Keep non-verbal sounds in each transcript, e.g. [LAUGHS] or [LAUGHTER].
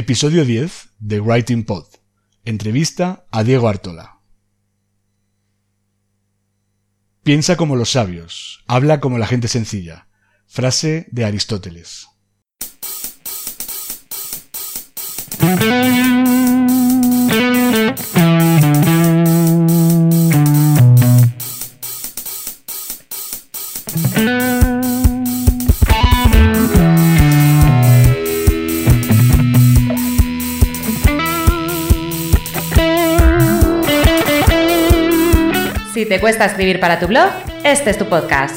Episodio 10 de Writing Pod. Entrevista a Diego Artola. Piensa como los sabios, habla como la gente sencilla. Frase de Aristóteles. Te cuesta escribir para tu blog, este es tu podcast.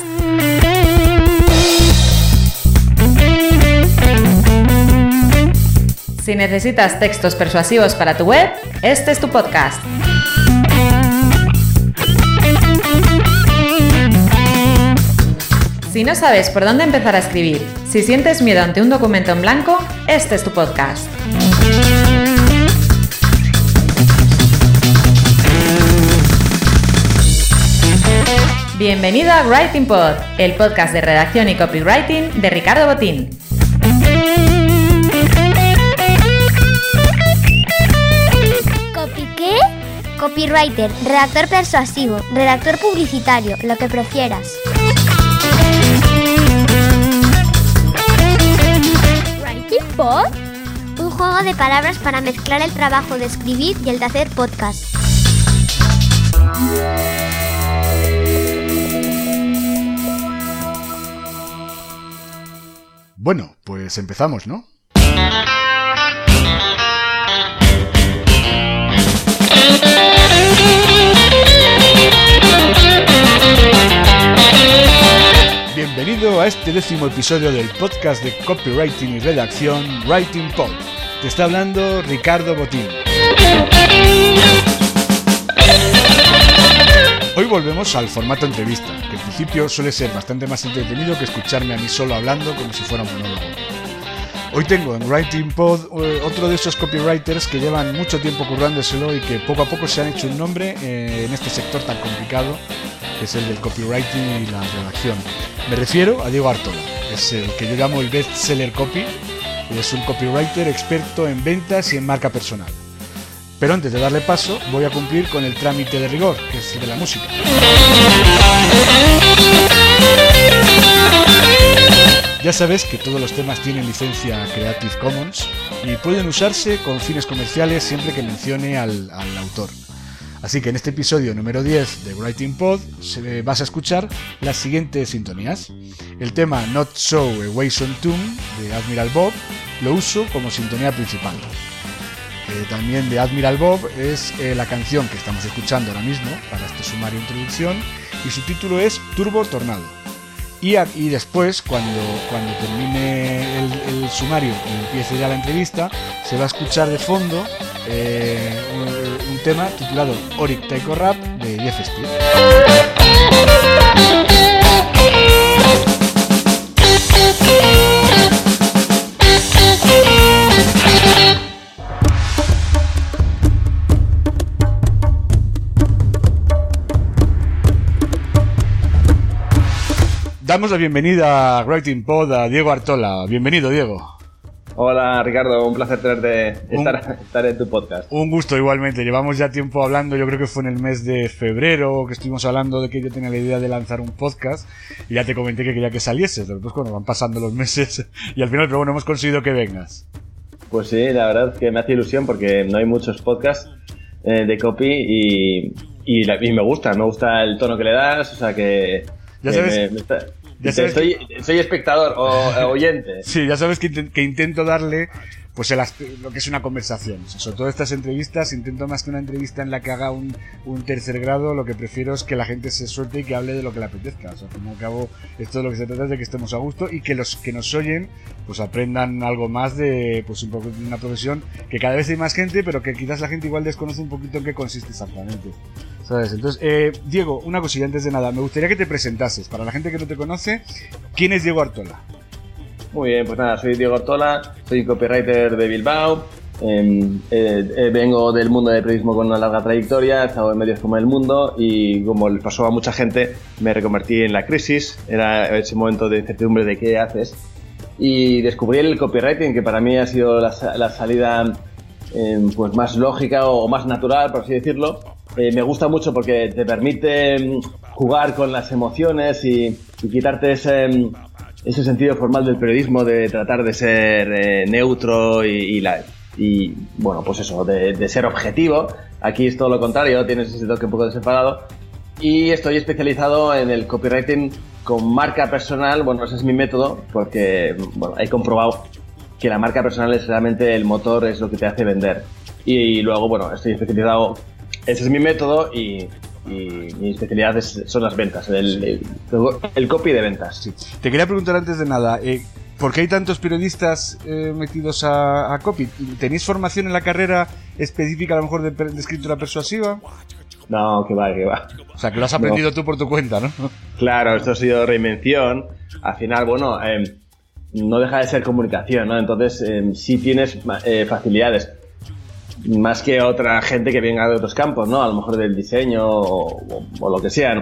Si necesitas textos persuasivos para tu web, este es tu podcast. Si no sabes por dónde empezar a escribir, si sientes miedo ante un documento en blanco, este es tu podcast. Bienvenido a Writing Pod, el podcast de redacción y copywriting de Ricardo Botín. ¿Copy qué? Copywriter, redactor persuasivo, redactor publicitario, lo que prefieras. ¿Writing Pod? Un juego de palabras para mezclar el trabajo de escribir y el de hacer podcast. Bueno, pues empezamos, ¿no? Bienvenido a este décimo episodio del podcast de copywriting y redacción Writing Pod. Te está hablando Ricardo Botín. Hoy volvemos al formato entrevista, que en principio suele ser bastante más entretenido que escucharme a mí solo hablando como si fuera un monólogo. Hoy tengo en Writing Pod eh, otro de esos copywriters que llevan mucho tiempo currándoselo y que poco a poco se han hecho un nombre eh, en este sector tan complicado que es el del copywriting y la redacción. Me refiero a Diego Artola, es el que yo llamo el bestseller copy, y es un copywriter experto en ventas y en marca personal. Pero antes de darle paso, voy a cumplir con el trámite de rigor, que es el de la música. Ya sabes que todos los temas tienen licencia Creative Commons y pueden usarse con fines comerciales siempre que mencione al, al autor. Así que en este episodio número 10 de Writing Pod se vas a escuchar las siguientes sintonías. El tema Not So a Wason de Admiral Bob lo uso como sintonía principal. Eh, también de Admiral Bob es eh, la canción que estamos escuchando ahora mismo para este sumario introducción y su título es Turbo Tornado. Y, a- después, cuando, cuando termine el, el sumario y empiece ya la entrevista, se va a escuchar de fondo eh, un, un tema titulado Oric Taiko Rap de Jeff Speed. Damos la bienvenida a Writing Pod a Diego Artola. Bienvenido, Diego. Hola Ricardo, un placer tenerte, Un- estar, estar en tu podcast. Un gusto igualmente. Llevamos ya tiempo hablando, yo creo que fue en el mes de febrero que estuvimos hablando de que yo tenía la idea de lanzar un podcast y ya te comenté que quería que saliese, pero pues bueno, van pasando los meses [LAUGHS] y al final, pero bueno, hemos conseguido que vengas. Pues sí, la verdad que me hace ilusión porque no hay muchos podcasts eh, de copy y, y, la- y me gusta, me gusta el tono que le das, o sea que... Ya sabes- me- me está- ya sabes soy, soy espectador o oyente. [LAUGHS] Sí, ya sabes que intento darle pues el lo que es una conversación. O sea, sobre todo estas entrevistas, intento más que una entrevista en la que haga un, un tercer grado, lo que prefiero es que la gente se suelte y que hable de lo que le apetezca. O sea, al fin y al cabo, esto de lo que se trata es de que estemos a gusto y que los que nos oyen pues aprendan algo más de pues un poco una profesión que cada vez hay más gente, pero que quizás la gente igual desconoce un poquito en qué consiste exactamente. ¿Sabes? Entonces, eh, Diego, una cosilla antes de nada, me gustaría que te presentases. Para la gente que no te conoce, ¿quién es Diego Artola? Muy bien, pues nada, soy Diego Ortola, soy copywriter de Bilbao, eh, eh, eh, vengo del mundo del periodismo con una larga trayectoria, he estado en medios como El Mundo y como les pasó a mucha gente, me reconvertí en la crisis, era ese momento de incertidumbre de qué haces. Y descubrí el copywriting, que para mí ha sido la, salida em, pues más lógica o más natural, por así decirlo. Eh, me gusta mucho porque te permite em, jugar con las emociones y, quitarte ese, em, ese, sentido formal del periodismo de tratar de ser eh, neutro y, y, bueno, pues eso, de, de, ser objetivo. Aquí es todo lo contrario, tienes ese toque un poco desenfadado. Y estoy especializado en el copywriting con marca personal, bueno, ese es mi método, porque bueno, he comprobado que la marca personal es realmente el motor, es lo que te hace vender. Y, luego, bueno, estoy especializado, ese es mi método y, mi especialidad son las ventas, el, el, copy de ventas. Te quería preguntar antes de nada, eh, ¿por qué hay tantos periodistas eh, metidos a, copy? ¿Tenéis formación en la carrera específica a lo mejor de, de escritura persuasiva? No, que va, que va. O sea, que lo has aprendido tú por tu cuenta, ¿no? [LAUGHS] Claro, esto ha sido reinvención. Al final, bueno, em, no deja de ser comunicación, ¿no? Entonces, eh, sí tienes eh, facilidades. Más que otra gente que venga de otros campos, ¿no? A lo mejor del diseño o, lo que sea, ¿no?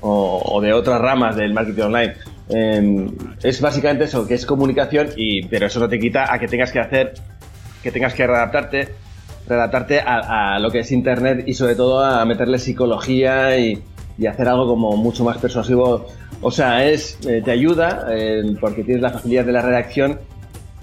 o, de otras ramas del marketing online. Em, es básicamente eso, que es comunicación, y, pero eso no te quita a que tengas que hacer, que tengas que readaptarte relatarte a, lo que es Internet y sobre todo a meterle psicología y, hacer algo como mucho más persuasivo. O sea, es eh, te ayuda eh, porque tienes la facilidad de la redacción,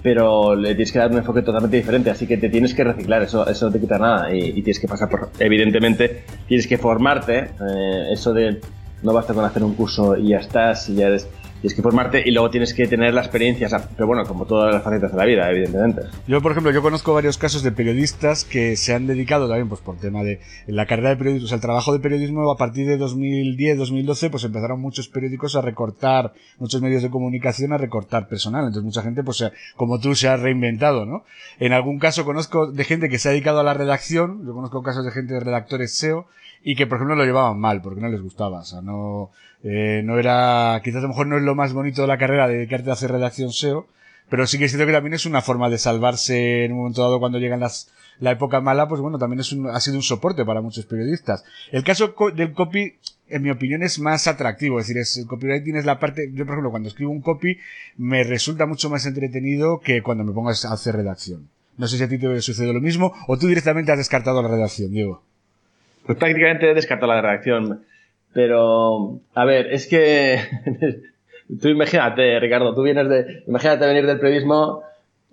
pero le tienes que dar un enfoque totalmente diferente, así que te tienes que reciclar, eso, eso no te quita nada y, tienes que pasar por, evidentemente, tienes que formarte, eh, eso de no basta con hacer un curso y ya estás, y ya eres tienes que formarte y luego tienes que tener la experiencia, pero bueno, como todas las facetas de la vida, evidentemente. Yo, por ejemplo, yo conozco varios casos de periodistas que se han dedicado también, pues por tema de la carrera de periodismo, o sea, el trabajo de periodismo a partir de 2010, 2012, pues empezaron muchos periódicos a recortar, muchos medios de comunicación a recortar personal, entonces mucha gente, pues como tú, se ha reinventado, ¿no? En algún caso conozco de gente que se ha dedicado a la redacción, yo conozco casos de gente de redactores SEO, y que por ejemplo lo llevaban mal porque no les gustaba, o sea, no, eh, no era, quizás a lo mejor no es lo más bonito de la carrera dedicarte a hacer redacción SEO, pero sí que es cierto que también es una forma de salvarse en un momento dado cuando llegan las, la época mala, pues bueno, también es un, ha sido un soporte para muchos periodistas. El caso del copy, en mi opinión, es más atractivo, es decir, es, el copywriting es la parte, yo por ejemplo, cuando escribo un copy, me resulta mucho más entretenido que cuando me pongo a hacer redacción. No sé si a ti te sucede lo mismo, o tú directamente has descartado la redacción, Diego. Pues prácticamente he descartado la redacción. Pero, a ver, es que [LAUGHS] tú imagínate, Ricardo, tú vienes de, imagínate venir del periodismo,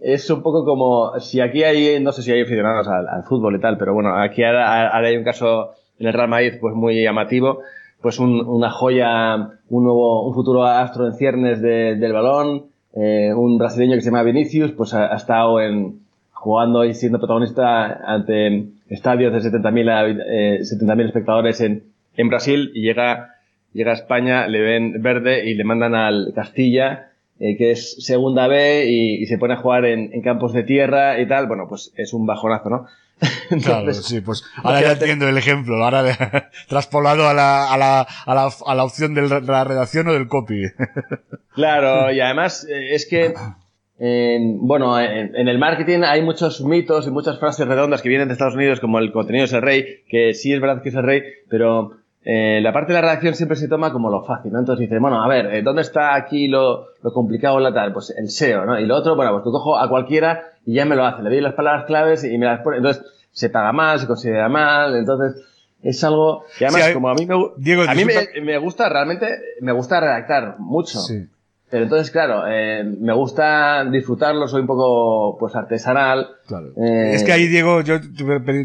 es un poco como, si aquí hay, no sé si hay aficionados al, fútbol y tal, pero bueno, aquí ahora, hay un caso en el Real Madrid pues muy llamativo, pues una joya, un nuevo, un futuro astro en ciernes del balón, eh, un brasileño que se llama Vinicius, pues ha estado en, jugando y siendo protagonista ante estadios de 70.000 eh, 70 espectadores en, en Brasil y llega, llega a España, le ven verde y le mandan al Castilla, eh, que es segunda B y, se pone a jugar en, en, campos de tierra y tal. Bueno, pues es un bajonazo, ¿no? [LAUGHS] claro, sí, pues ahora ya entiendo el ejemplo, ahora [LAUGHS] traspolado a la, a la, a la, a la opción de la redacción o del copy. [LAUGHS] claro, y además eh, es que en, bueno, en, el marketing hay muchos mitos y muchas frases redondas que vienen de Estados Unidos, como el contenido es el rey, que sí es verdad que es el rey, pero eh, la parte de la redacción siempre se toma como lo fácil, ¿no? Entonces dice, bueno, a ver, eh, ¿dónde está aquí lo, lo complicado la tal? Pues el SEO, ¿no? Y lo otro, bueno, pues tú cojo a cualquiera y ya me lo hace, le doy las palabras claves y me las pone, entonces se paga mal, se considera mal, entonces es algo que además, como a mí, me, a mí me, me, gusta realmente, me gusta redactar mucho. Sí. Pero entonces, claro, eh, me gusta disfrutarlo, soy un poco pues artesanal. Claro. Eh, es que ahí, Diego, yo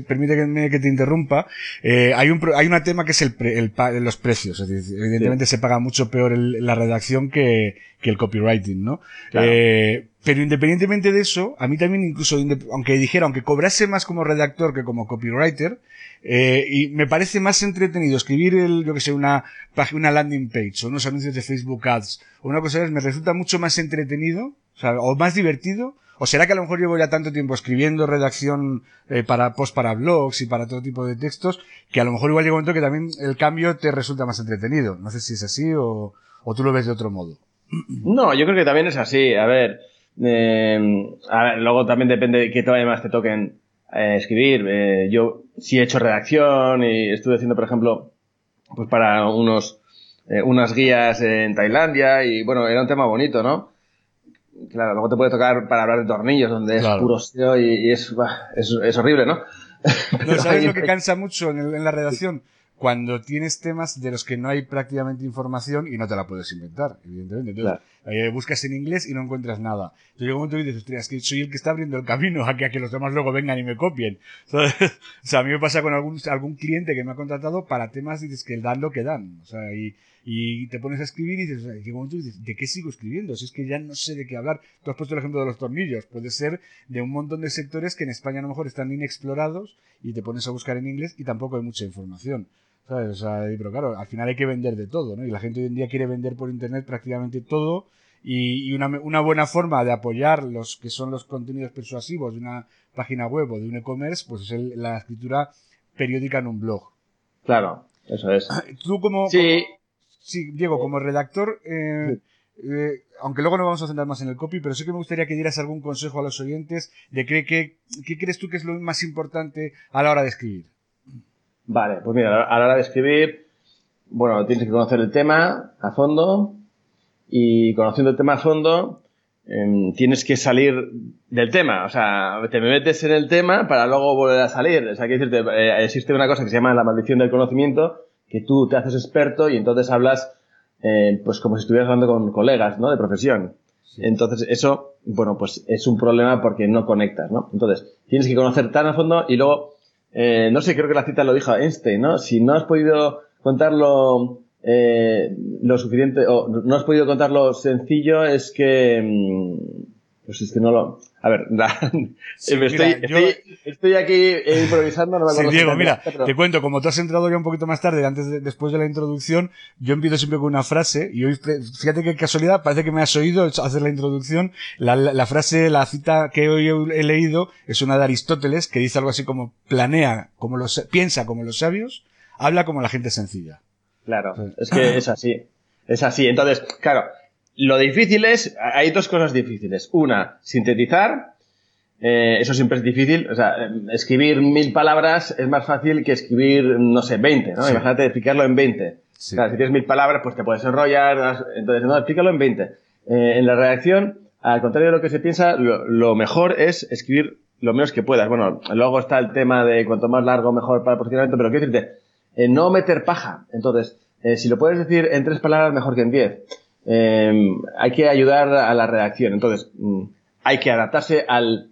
permite que, te interrumpa. Eh, hay un hay un tema que es el, el, los precios. evidentemente se paga mucho peor la redacción que, que el copywriting, ¿no? Eh, pero independientemente de eso, a mí también incluso, aunque dijera, aunque cobrase más como redactor que como copywriter, eh, y me parece más entretenido escribir el, yo que sé, una página, una landing page o unos anuncios de Facebook Ads una cosa me resulta mucho más entretenido, o, sea, o más divertido. O será que a lo mejor llevo ya tanto tiempo escribiendo redacción eh, para post para blogs y para todo tipo de textos que a lo mejor igual llega un momento que también el cambio te resulta más entretenido. No sé si es así o, o tú lo ves de otro modo. No, yo creo que también es así. A ver, eh, a ver luego también depende de qué todavía más te toquen eh, escribir. Eh, yo sí he hecho redacción y estuve haciendo, por ejemplo, pues para unos, eh, unas guías en Tailandia y bueno, era un tema bonito, ¿no? claro, luego te puede tocar para hablar de tornillos, donde es puro SEO y, es, es, horrible, ¿no? no [LAUGHS] ¿Sabes lo que cansa mucho en, en la redacción? cuando tienes temas de los que no hay prácticamente información y no te la puedes inventar, evidentemente. Entonces, eh, buscas en inglés y no encuentras nada. Entonces llega un momento y dices, es que soy el que está abriendo el camino a que, a que los demás luego vengan y me copien. [LAUGHS] o sea, a mí me pasa con algún, algún cliente que me ha contratado para temas y dices que dan lo que dan. O sea, y, y te pones a escribir y dices, llega un momento y dices, ¿de qué sigo escribiendo? Si es que ya no sé de qué hablar. Tú has puesto el ejemplo de los tornillos. Puede ser de un montón de sectores que en España a lo mejor están inexplorados y te pones a buscar en inglés y tampoco hay mucha información. ¿Sabes? O sea, pero claro, al final hay que vender de todo, ¿no? Y la gente hoy en día quiere vender por internet prácticamente todo. Y, una, una, buena forma de apoyar los que son los contenidos persuasivos de una página web o de un e-commerce, pues es la escritura periódica en un blog. Claro, eso es. Tú como... Sí. Sí, Diego, como redactor, eh, eh, aunque luego no vamos a centrar más en el copy, pero sí que me gustaría que dieras algún consejo a los oyentes de qué, qué, qué crees tú que es lo más importante a la hora de escribir. Vale, pues mira, a la hora de escribir, bueno, tienes que conocer el tema a fondo y conociendo el tema a fondo, em, tienes que salir del tema. O sea, te metes en el tema para luego volver a salir. O sea, que decirte, eh, existe una cosa que se llama la maldición del conocimiento, que tú te haces experto y entonces hablas, eh, pues como si estuvieras hablando con colegas, ¿no? De profesión. Entonces, eso, bueno, pues es un problema porque no conectas, ¿no? Entonces, tienes que conocer tan a fondo y luego eh, no sé, creo que la cita lo dijo Einstein, ¿no? Si no has podido contarlo eh, lo suficiente, o no has podido contarlo sencillo, es que, mm, pues es que no lo, a ver, [LAUGHS] estoy, aquí improvisando. No me sí, Diego, mira, te cuento, como tú has entrado ya un poquito más tarde, antes después de la introducción, yo empiezo siempre con una frase, y hoy, fíjate qué casualidad, parece que me has oído hacer la introducción. La, frase, la cita que hoy he leído es una de Aristóteles, que dice algo así como, planea como los, piensa como los sabios, habla como la gente sencilla. Claro, es que es así. Es así. Entonces, claro, lo difícil es, hay dos cosas difíciles. Una, sintetizar. Eh, eso siempre es difícil. O sea, escribir mil palabras es más fácil que escribir, no sé, 20, ¿no? Imagínate explicarlo en 20. si tienes mil palabras, pues te puedes enrollar. Entonces, no, explícalo en 20. Eh, en la redacción, al contrario de lo que se piensa, lo, mejor es escribir lo menos que puedas. Bueno, luego está el tema de cuanto más largo, mejor para el posicionamiento, pero quiero decirte, eh, no meter paja. Entonces, si lo puedes decir en tres palabras, mejor que en diez. Em, hay que ayudar a la redacción. Entonces, mm, hay que adaptarse al,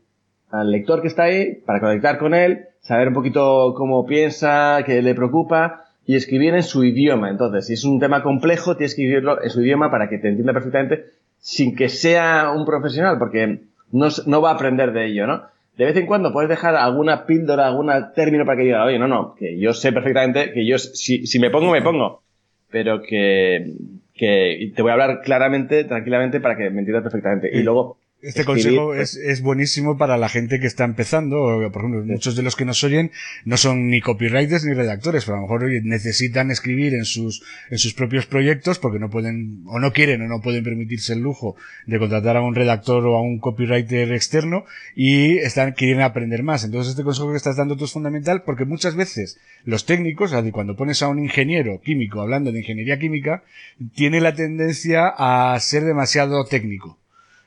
al, lector que está ahí para conectar con él, saber un poquito cómo piensa, qué le preocupa y escribir en su idioma. Entonces, si es un tema complejo, tienes que escribirlo en su idioma para que te entienda perfectamente sin que sea un profesional, porque no, no va a aprender de ello, ¿no? De vez en cuando puedes dejar alguna píldora, algún término para que diga, oye, no, no, que yo sé perfectamente que yo, si, si me pongo, me pongo. Pero que, que te voy a hablar claramente, tranquilamente, para que me entiendas perfectamente. Y luego, este consejo es, es, buenísimo para la gente que está empezando. Por ejemplo, muchos de los que nos oyen no son ni copywriters ni redactores, pero a lo mejor necesitan escribir en sus, en sus propios proyectos porque no pueden, o no quieren o no pueden permitirse el lujo de contratar a un redactor o a un copywriter externo y están, quieren aprender más. Entonces este consejo que estás dando tú es fundamental porque muchas veces los técnicos, cuando pones a un ingeniero químico hablando de ingeniería química, tiene la tendencia a ser demasiado técnico.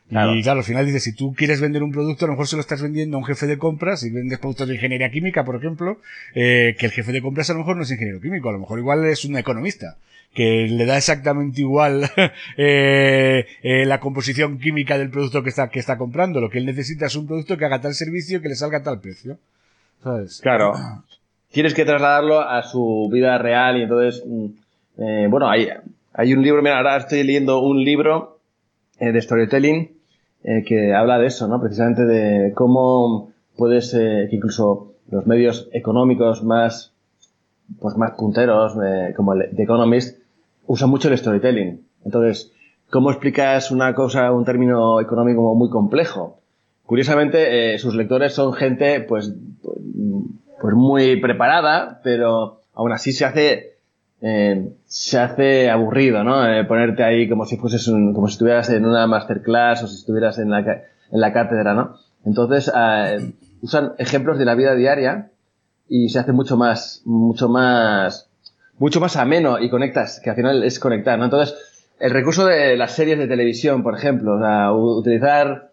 Y claro, al final dices, si tú quieres vender un producto, a lo mejor se lo estás vendiendo a un jefe de compras, si vendes productos de ingeniería química, por ejemplo, eh, que el jefe de compras a lo mejor no es ingeniero químico, a lo mejor igual es un economista, que le da exactamente igual [LAUGHS] eh, eh, la composición química del producto que está, que está comprando. Lo que él necesita es un producto que haga tal servicio que le salga tal precio. ¿Sabes? Claro. [CLEARS THROAT] Tienes que trasladarlo a su vida real y entonces, mm, eh, bueno, hay, hay un libro, mira, ahora estoy leyendo un libro de storytelling eh, que habla de eso, ¿no? Precisamente de cómo puedes, eh, que incluso los medios económicos más, pues más punteros, eh, como The Economist, usan mucho el storytelling. Entonces, ¿cómo explicas una cosa, un término económico muy complejo? Curiosamente, sus lectores son gente, pues, pues, pues muy preparada, pero aún así se hace eh, se hace aburrido, ¿no? Eh, ponerte ahí como si fueses un, como si estuvieras en una masterclass o si estuvieras en la, en la cátedra, ¿no? Entonces, eh, usan ejemplos de la vida diaria y se hace mucho más, mucho más, mucho más ameno y conectas, que al final es conectar, ¿no? Entonces, el recurso de las series de televisión, por ejemplo, utilizar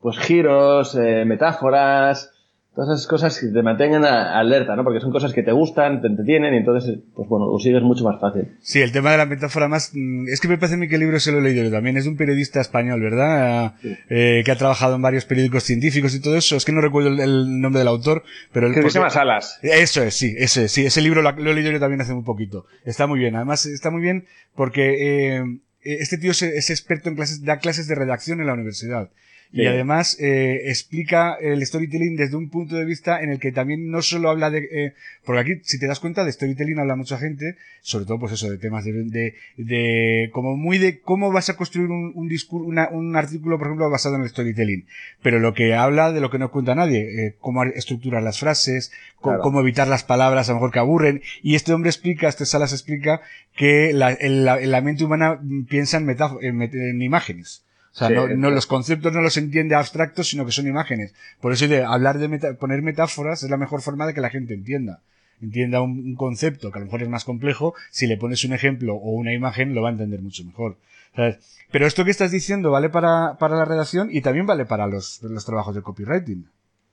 pues giros, eh, metáforas, todas esas cosas que te mantengan alerta, ¿no? Porque son cosas que te gustan, te entretienen y entonces, pues bueno, lo sigues mucho más fácil. Sí, el tema de la metáfora más... Mm, es que me parece a mí que el libro se lo he leído yo también. Es de un periodista español, ¿verdad? Eh, que ha trabajado en varios periódicos científicos y todo eso. Es que no recuerdo el, nombre del autor, pero... El, que se llama Salas. Eso es, sí, ese, sí. Ese libro lo, he leído yo también hace muy poquito. Está muy bien. Además, está muy bien porque... Eh, este tío es, es experto en clases, da clases de redacción en la universidad. Y además eh, explica el storytelling desde un punto de vista en el que también no solo habla de... Eh, porque aquí, si te das cuenta, de storytelling habla mucha gente, sobre todo pues eso, de temas de... de, de como muy de cómo vas a construir un, un discurso, un artículo, por ejemplo, basado en el storytelling. Pero lo que habla de lo que no cuenta nadie, eh, cómo estructurar las frases, cómo evitar las palabras a lo mejor que aburren. Y este hombre explica, este Salas explica que la, la, la mente humana piensa en, en, en imágenes. O sea, no, los conceptos no los entiende abstractos, sino que son imágenes. Por eso de hablar de poner metáforas es la mejor forma de que la gente entienda. Entienda un, concepto que a lo mejor es más complejo, si le pones un ejemplo o una imagen lo va a entender mucho mejor. Pero esto que estás diciendo vale para, para la redacción y también vale para los, los trabajos de copywriting.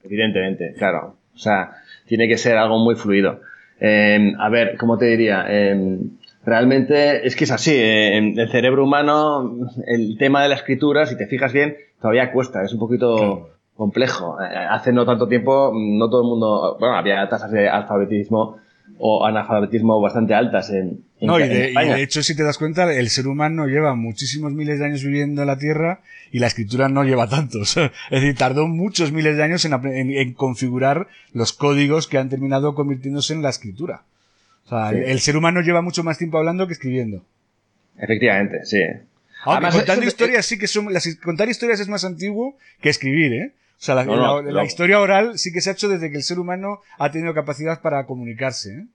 Evidentemente, claro. O sea, tiene que ser algo muy fluido. Eh, a ver, ¿cómo te diría? Eh, realmente es que es así. Eh, en el cerebro humano, el tema de la escritura, si te fijas bien, todavía cuesta, es un poquito complejo. Eh, hace no tanto tiempo, no todo el mundo, bueno, había tasas de alfabetismo o analfabetismo bastante altas en, en, no, y de, Y de hecho, si te das cuenta, el ser humano lleva muchísimos miles de años viviendo en la Tierra y la escritura no lleva tantos. [LAUGHS] es decir, tardó muchos miles de años en configurar los códigos que han terminado convirtiéndose en la escritura. O sea, el, ser humano lleva mucho más tiempo hablando que escribiendo. Efectivamente, sí. Además, contando historias sí que son, contar historias es más antiguo que escribir, ¿eh? O sea, la, historia oral sí que se ha hecho desde que el ser humano ha tenido capacidad para comunicarse, ¿eh?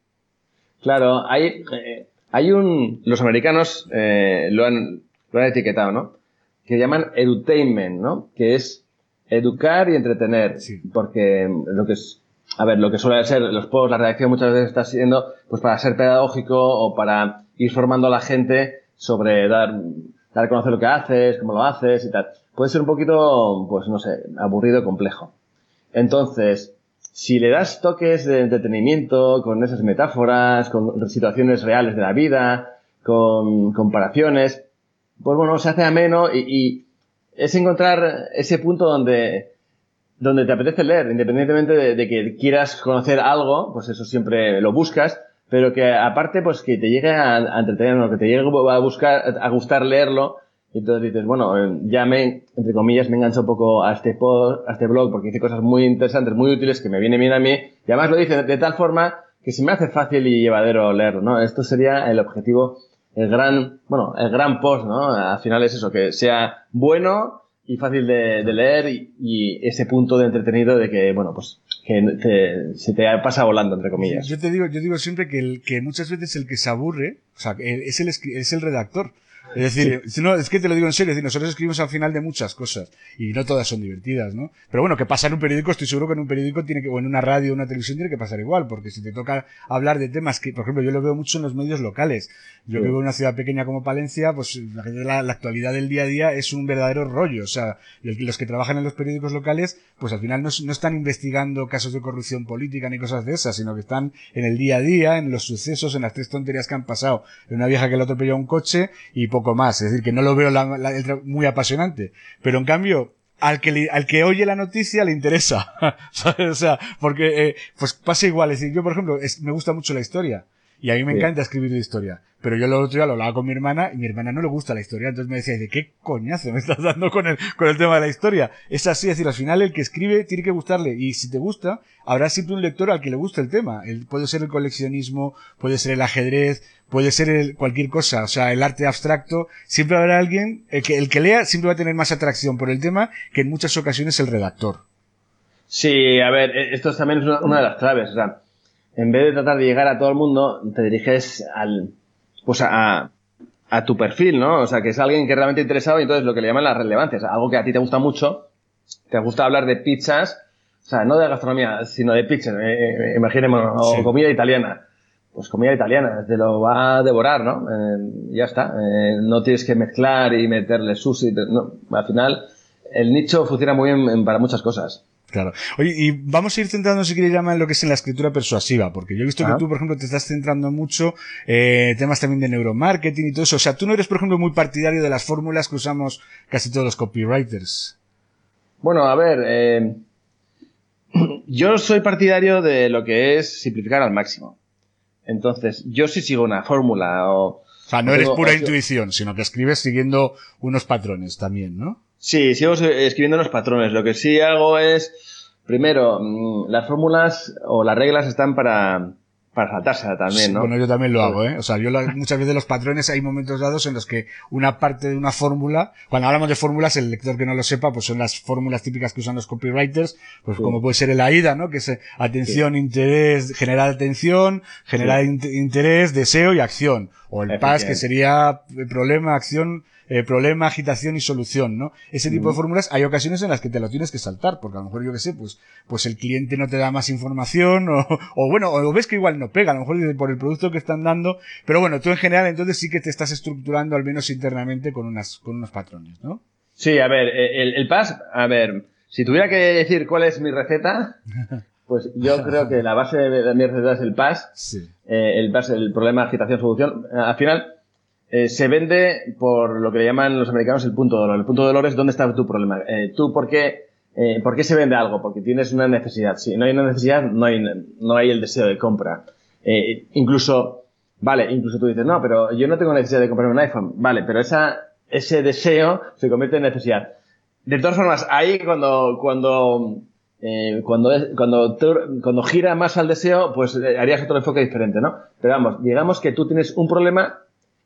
Claro, hay, eh, hay un, los americanos eh, lo, han, lo han etiquetado, ¿no? Que llaman edutainment, ¿no? Que es educar y entretener. Sí. Porque lo que es, a ver, lo que suele ser los posts, la redacción muchas veces está siendo pues para ser pedagógico o para ir formando a la gente sobre dar, dar a conocer lo que haces, cómo lo haces y tal. Puede ser un poquito, pues no sé, aburrido, complejo. Entonces, si le das toques de entretenimiento con esas metáforas, con situaciones reales de la vida, con comparaciones, pues bueno, se hace ameno y, y es encontrar ese punto donde donde te apetece leer, independientemente de, que quieras conocer algo, pues eso siempre lo buscas, pero que aparte, pues que te llegue a, a entretener, que te llegue a buscar, a gustar leerlo, y entonces dices, bueno, eh, ya me, entre comillas, me engancho un poco a este post, a este blog, porque dice cosas muy interesantes, muy útiles, que me vienen bien a mí, y además lo dice de tal forma que se me hace fácil y llevadero leerlo, ¿no? Esto sería el objetivo, el gran, bueno, el gran post, ¿no? Al final es eso, que sea bueno, y fácil de, leer y, ese punto de entretenido de que, bueno, pues que se te pasa volando, entre comillas. Yo te digo, yo digo siempre que, que muchas veces el que se aburre, o sea, es el, es el redactor. Es decir, no, es que te lo digo en serio, es decir, nosotros escribimos al final de muchas cosas y no todas son divertidas, ¿no? Pero bueno, que pasa en un periódico, estoy seguro que en un periódico tiene que, o en una radio o una televisión tiene que pasar igual, porque si te toca hablar de temas que, por ejemplo, yo lo veo mucho en los medios locales. Yo vivo en una ciudad pequeña como Palencia, pues la, la, actualidad del día a día es un verdadero rollo. O sea, los que trabajan en los periódicos locales, pues al final no, no están investigando casos de corrupción política ni cosas de esas, sino que están en el día a día, en los sucesos, en las tres tonterías que han pasado. En una vieja que le atropelló un coche y poco más. Es decir, que no lo veo muy apasionante. Pero en cambio, al que, al que oye la noticia le interesa. [LAUGHS] O sea, porque, eh, pues pasa igual. Es decir, yo, por ejemplo, me gusta mucho la historia. Y a mí me encanta escribir de historia. Pero yo el otro día lo hablaba con mi hermana y mi hermana no le gusta la historia. Entonces me decía, ¿de qué coñazo me estás dando con el, con el tema de la historia? Es así, es decir, al final el que escribe tiene que gustarle. Y si te gusta, habrá siempre un lector al que le guste el tema. El, puede ser el coleccionismo, puede ser el ajedrez, puede ser el, cualquier cosa. O sea, el arte abstracto. Siempre habrá alguien, el que, el que lea siempre va a tener más atracción por el tema que en muchas ocasiones el redactor. Sí, a ver, e, esto también es una, de las claves. O sea, en vez de tratar de llegar a todo el mundo, te diriges al, pues a, a tu perfil, ¿no? O sea, que es alguien que realmente interesado y entonces lo que le llaman la relevancia, algo que a ti te gusta mucho, te gusta hablar de pizzas, o sea, no de gastronomía, sino de pizzas, eh, eh imaginemos, o comida italiana. pues comida italiana, te lo va a devorar, ¿no? Eh, ya está. Eh, no tienes que mezclar y meterle sushi. No, al final, el nicho funciona muy bien para muchas cosas. Claro. Oye, y vamos a ir centrando, si quieres llamar, en lo que es en la escritura persuasiva, porque yo he visto que tú, por ejemplo, te estás centrando mucho eh, temas también de neuromarketing y todo eso. O sea, tú no eres, por ejemplo, muy partidario de las fórmulas que usamos casi todos los copywriters. Bueno, a ver, eh, yo soy partidario de lo que es simplificar al máximo. Entonces, yo sí sigo una fórmula o... O sea, no eres pura intuición, sino que escribes siguiendo unos patrones también, ¿no? Sí, sigo escribiendo unos patrones. Lo que sí hago es, primero, mm, las fórmulas o las reglas están para, para saltársela también, ¿no? bueno, yo también lo hago, ¿eh? O sea, yo muchas veces los patrones hay momentos dados en los que una parte de una fórmula, cuando hablamos de fórmulas, el lector que no lo sepa, pues son las fórmulas típicas que usan los copywriters, pues como puede ser el AIDA, ¿no? Que es eh, atención, interés, generar atención, generar interés, deseo y acción. O el PAS, que sería eh, problema, acción, eh, problema, agitación y solución, ¿no? Ese tipo de fórmulas hay ocasiones en las que te lo tienes que saltar, porque a lo mejor yo que sé, pues, pues el cliente no te da más información, [LAUGHS] o, o bueno, o ves que igual no pega, a lo mejor por el producto que están dando, pero bueno, tú en general entonces sí que te estás estructurando al menos internamente con unas, con unos patrones, ¿no? Sí, a ver, eh, el, el PAS, a ver, si tuviera que decir cuál es mi receta, [LAUGHS] pues yo creo que la base de, mi receta es el PAS. Sí. Eh, el PAS, el problema, agitación, solución. Al final, eh, se vende por lo que le llaman los americanos el punto de dolor. El punto de dolor es dónde está tu problema. Eh, tú, ¿por qué, eh, ¿por qué se vende algo? Porque tienes una necesidad. Si no hay una necesidad, no hay, el deseo de compra. Incluso, vale, incluso tú dices, no, pero yo no tengo necesidad de comprar un iPhone. Vale, pero esa, ese deseo se convierte en necesidad. De todas formas, ahí cuando, cuando, cuando, cuando, cuando gira más al deseo, pues harías otro enfoque diferente, ¿no? Pero vamos, digamos que tú tienes un problema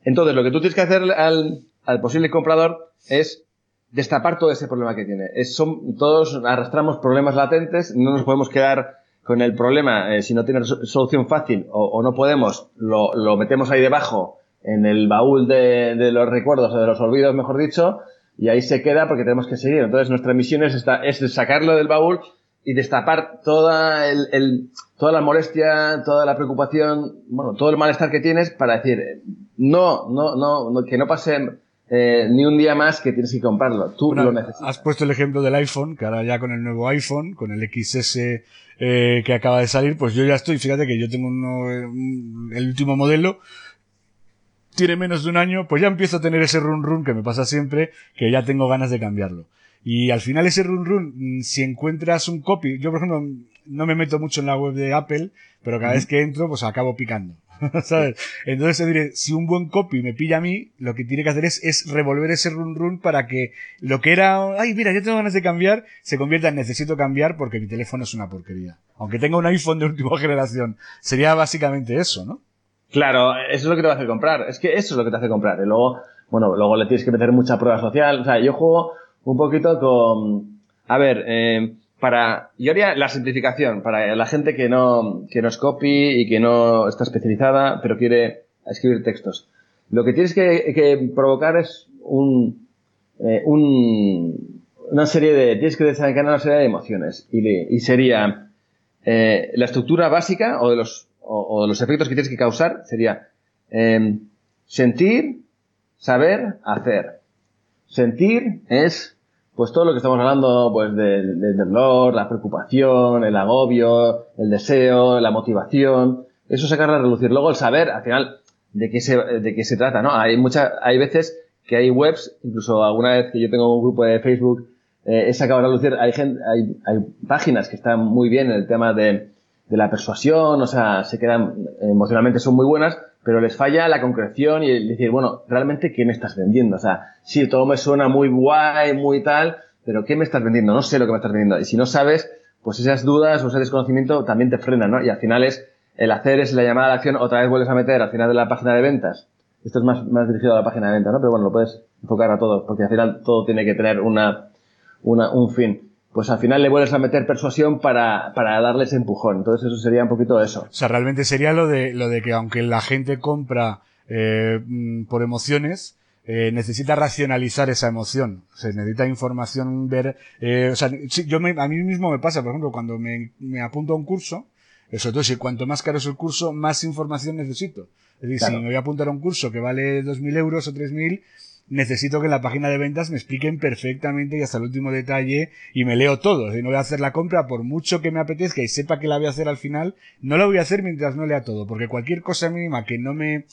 entonces, lo que tú tienes que hacer al, posible comprador es destapar todo ese problema que tiene. Es, todos arrastramos problemas latentes, no nos podemos quedar con el problema, eh, si no tiene solución fácil o, no podemos, lo, metemos ahí debajo, en el baúl de, de, los recuerdos o de los olvidos, mejor dicho, y ahí se queda porque tenemos que seguir. Entonces, nuestra misión es, esta, es sacarlo del baúl y destapar toda, el, el, toda la molestia, toda la preocupación, bueno, todo el malestar que tienes para decir, no, no, no, que no pase eh, ni un día más que tienes que comprarlo. Tú bueno, lo necesitas. Has puesto el ejemplo del iPhone, que ahora ya con el nuevo iPhone, con el XS eh, que acaba de salir, pues yo ya estoy, fíjate que yo tengo uno, el último modelo, tiene menos de un año, pues ya empiezo a tener ese run run que me pasa siempre, que ya tengo ganas de cambiarlo. Y al final ese run run, mm, si encuentras un copy, yo por ejemplo no me meto mucho en la web de Apple, pero cada vez que entro pues acabo picando. [LAUGHS] ¿Sabes? Entonces diré, si un buen copy me pilla a mí, lo que tiene que hacer es, es revolver ese run run para que lo que era, ay mira, yo tengo ganas de cambiar, se convierta en necesito cambiar porque mi teléfono es una porquería. Aunque tenga un iPhone de última [LAUGHS] generación. Sería básicamente eso, ¿no? Claro, eso es lo que te va a hacer comprar. Es que eso es lo que te hace comprar. Y luego, bueno, luego le tienes que meter mucha prueba social. O sea, yo juego un poquito con, a ver, eh, para, yo haría la simplificación para la gente que no, que no es copy y que no está especializada, pero quiere escribir textos. Lo que tienes que, provocar es eh, un, una serie de, tienes que desencadenar una serie de emociones y, sería eh, la estructura básica o de los, o, los efectos que tienes que causar sería eh, sentir, saber, hacer. Sentir es pues todo lo que estamos hablando, pues del, del dolor, la preocupación, el agobio, el deseo, la motivación, eso sacarlo a relucir. Luego el saber, al final, de qué se, de qué se trata, ¿no? Hay muchas, hay veces que hay webs, incluso alguna vez que yo tengo un grupo de Facebook, eh, he sacado a relucir, hay gente, hay, hay páginas que están muy bien en el tema de, de la persuasión, o sea, se quedan, emocionalmente son muy buenas, pero les falla la concreción y el decir, bueno, realmente, ¿qué me estás vendiendo? O sea, sí, todo me suena muy guay, muy tal, pero ¿qué me estás vendiendo? No sé lo que me estás vendiendo. Y si no sabes, pues esas dudas o ese desconocimiento también te frenan, ¿no? Y al final es, el hacer es la llamada a la acción, otra vez vuelves a meter al final de la página de ventas. Esto es más, más dirigido a la página de ventas, ¿no? Pero bueno, lo puedes enfocar a todos, porque al final todo tiene que tener una, una, un fin pues al final le vuelves a meter persuasión para, para darle ese empujón. Entonces eso sería un poquito eso. O sea, realmente sería lo de, lo de que aunque la gente compra eh, por emociones, eh, necesita racionalizar esa emoción. Se necesita información, ver, eh, o sea, yo me, a mí mismo me pasa, por ejemplo, cuando me, me apunto a un curso, Sobre todo si cuanto más caro es el curso, más información necesito. Es decir, si me voy a apuntar a un curso que vale 2.000 euros o 3.000, necesito que en la página de ventas me expliquen perfectamente y hasta el último detalle y me leo todo. Si no voy a hacer la compra por mucho que me apetezca y sepa que la voy a hacer al final, no la voy a hacer mientras no lea todo, porque cualquier cosa mínima que no me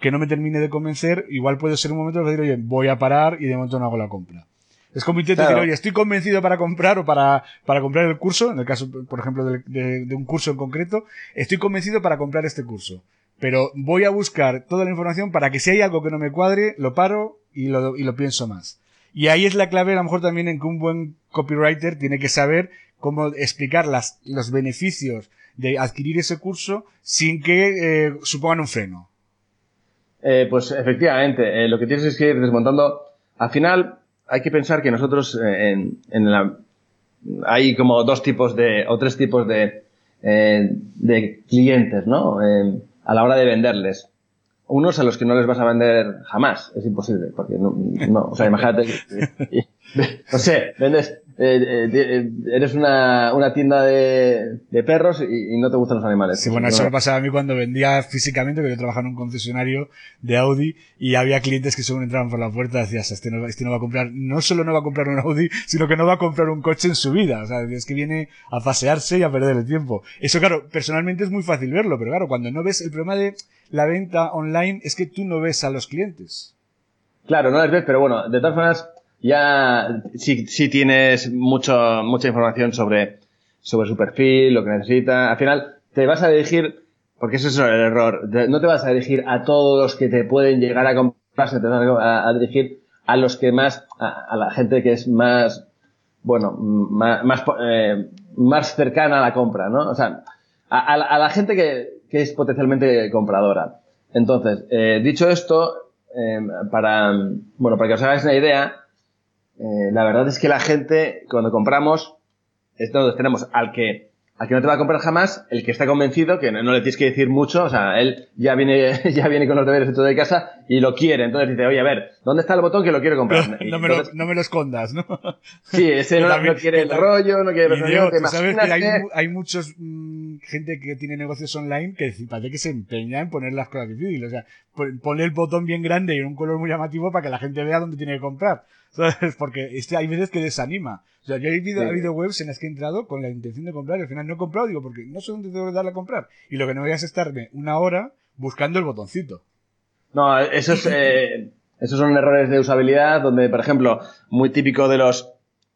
que no me termine de convencer, igual puede ser un momento de decir, oye, voy a parar y de momento no hago la compra. Es como intento decir, oye, estoy convencido para comprar o para, para comprar el curso, en el caso, por ejemplo, de, un curso en concreto, estoy convencido para comprar este curso. Pero voy a buscar toda la información para que si hay algo que no me cuadre, lo paro y lo, y lo pienso más. Y ahí es la clave, a lo mejor también en que un buen copywriter tiene que saber cómo explicar las, los beneficios de adquirir ese curso sin que eh, supongan un freno. Eh, pues efectivamente, eh, lo que tienes es que ir desmontando. Al final, hay que pensar que nosotros eh, en, en la, hay como dos tipos de, o tres tipos de, de clientes, ¿no? A la hora de venderles. Unos a los que no les vas a vender jamás, es imposible, porque no, no o sea, imagínate, [LAUGHS] [LAUGHS] no sé, vendes eh, eh, eh, eres una, una tienda de, de perros y, no te gustan los animales. Sí, bueno, eso me pasaba a mí cuando vendía físicamente, que yo trabajaba en un concesionario de Audi y había clientes que según entraban por la puerta decías, este no, este no va a comprar, no solo no va a comprar un Audi, sino que no va a comprar un coche en su vida. O sea, es que viene a pasearse y a perder el tiempo. Eso, claro, personalmente es muy fácil verlo, pero claro, cuando no ves el problema de la venta online es que tú no ves a los clientes. Claro, no les ves, pero bueno, de todas formas, ya si, tienes mucho, mucha información sobre, sobre su perfil, lo que necesita. Al final te vas a dirigir, porque ese es el error, no te vas a dirigir a todos los que te pueden llegar a comprarse, te vas a, dirigir a los que más, a, la gente que es más, bueno, más, más, eh, más cercana a la compra, ¿no? O sea, a, a la gente que, que, es potencialmente compradora. Entonces, eh, dicho esto, eh, para, bueno, para que os hagáis una idea, eh, la verdad es que la gente, cuando compramos, entonces tenemos al que, al que no te va a comprar jamás, el que está convencido, que no, le tienes que decir mucho, o sea, él ya viene, [LAUGHS] ya viene con los deberes dentro de casa y lo quiere. Entonces dice, oye, a ver, ¿dónde está el botón que lo quiero comprar? [LAUGHS] no, me lo, no, me lo, escondas, ¿no? [LAUGHS] Sí, ese no, quiere el rollo, no quiere el rollo. sabes que hay, hay muchos, mm, gente que tiene negocios online que parece que se empeña en poner las cosas difíciles. O sea, pone el botón bien grande y en un color muy llamativo para que la gente vea dónde tiene que comprar. Porque este, hay veces que desanima. O sea, yo he habido, habido, webs en las que he entrado con la intención de comprar y al final no he comprado, digo, porque no sé dónde tengo que darle a comprar. Y lo que no voy a es estarme una hora buscando el botoncito. No, eso es, eh, esos son errores de usabilidad donde, por ejemplo, muy típico de los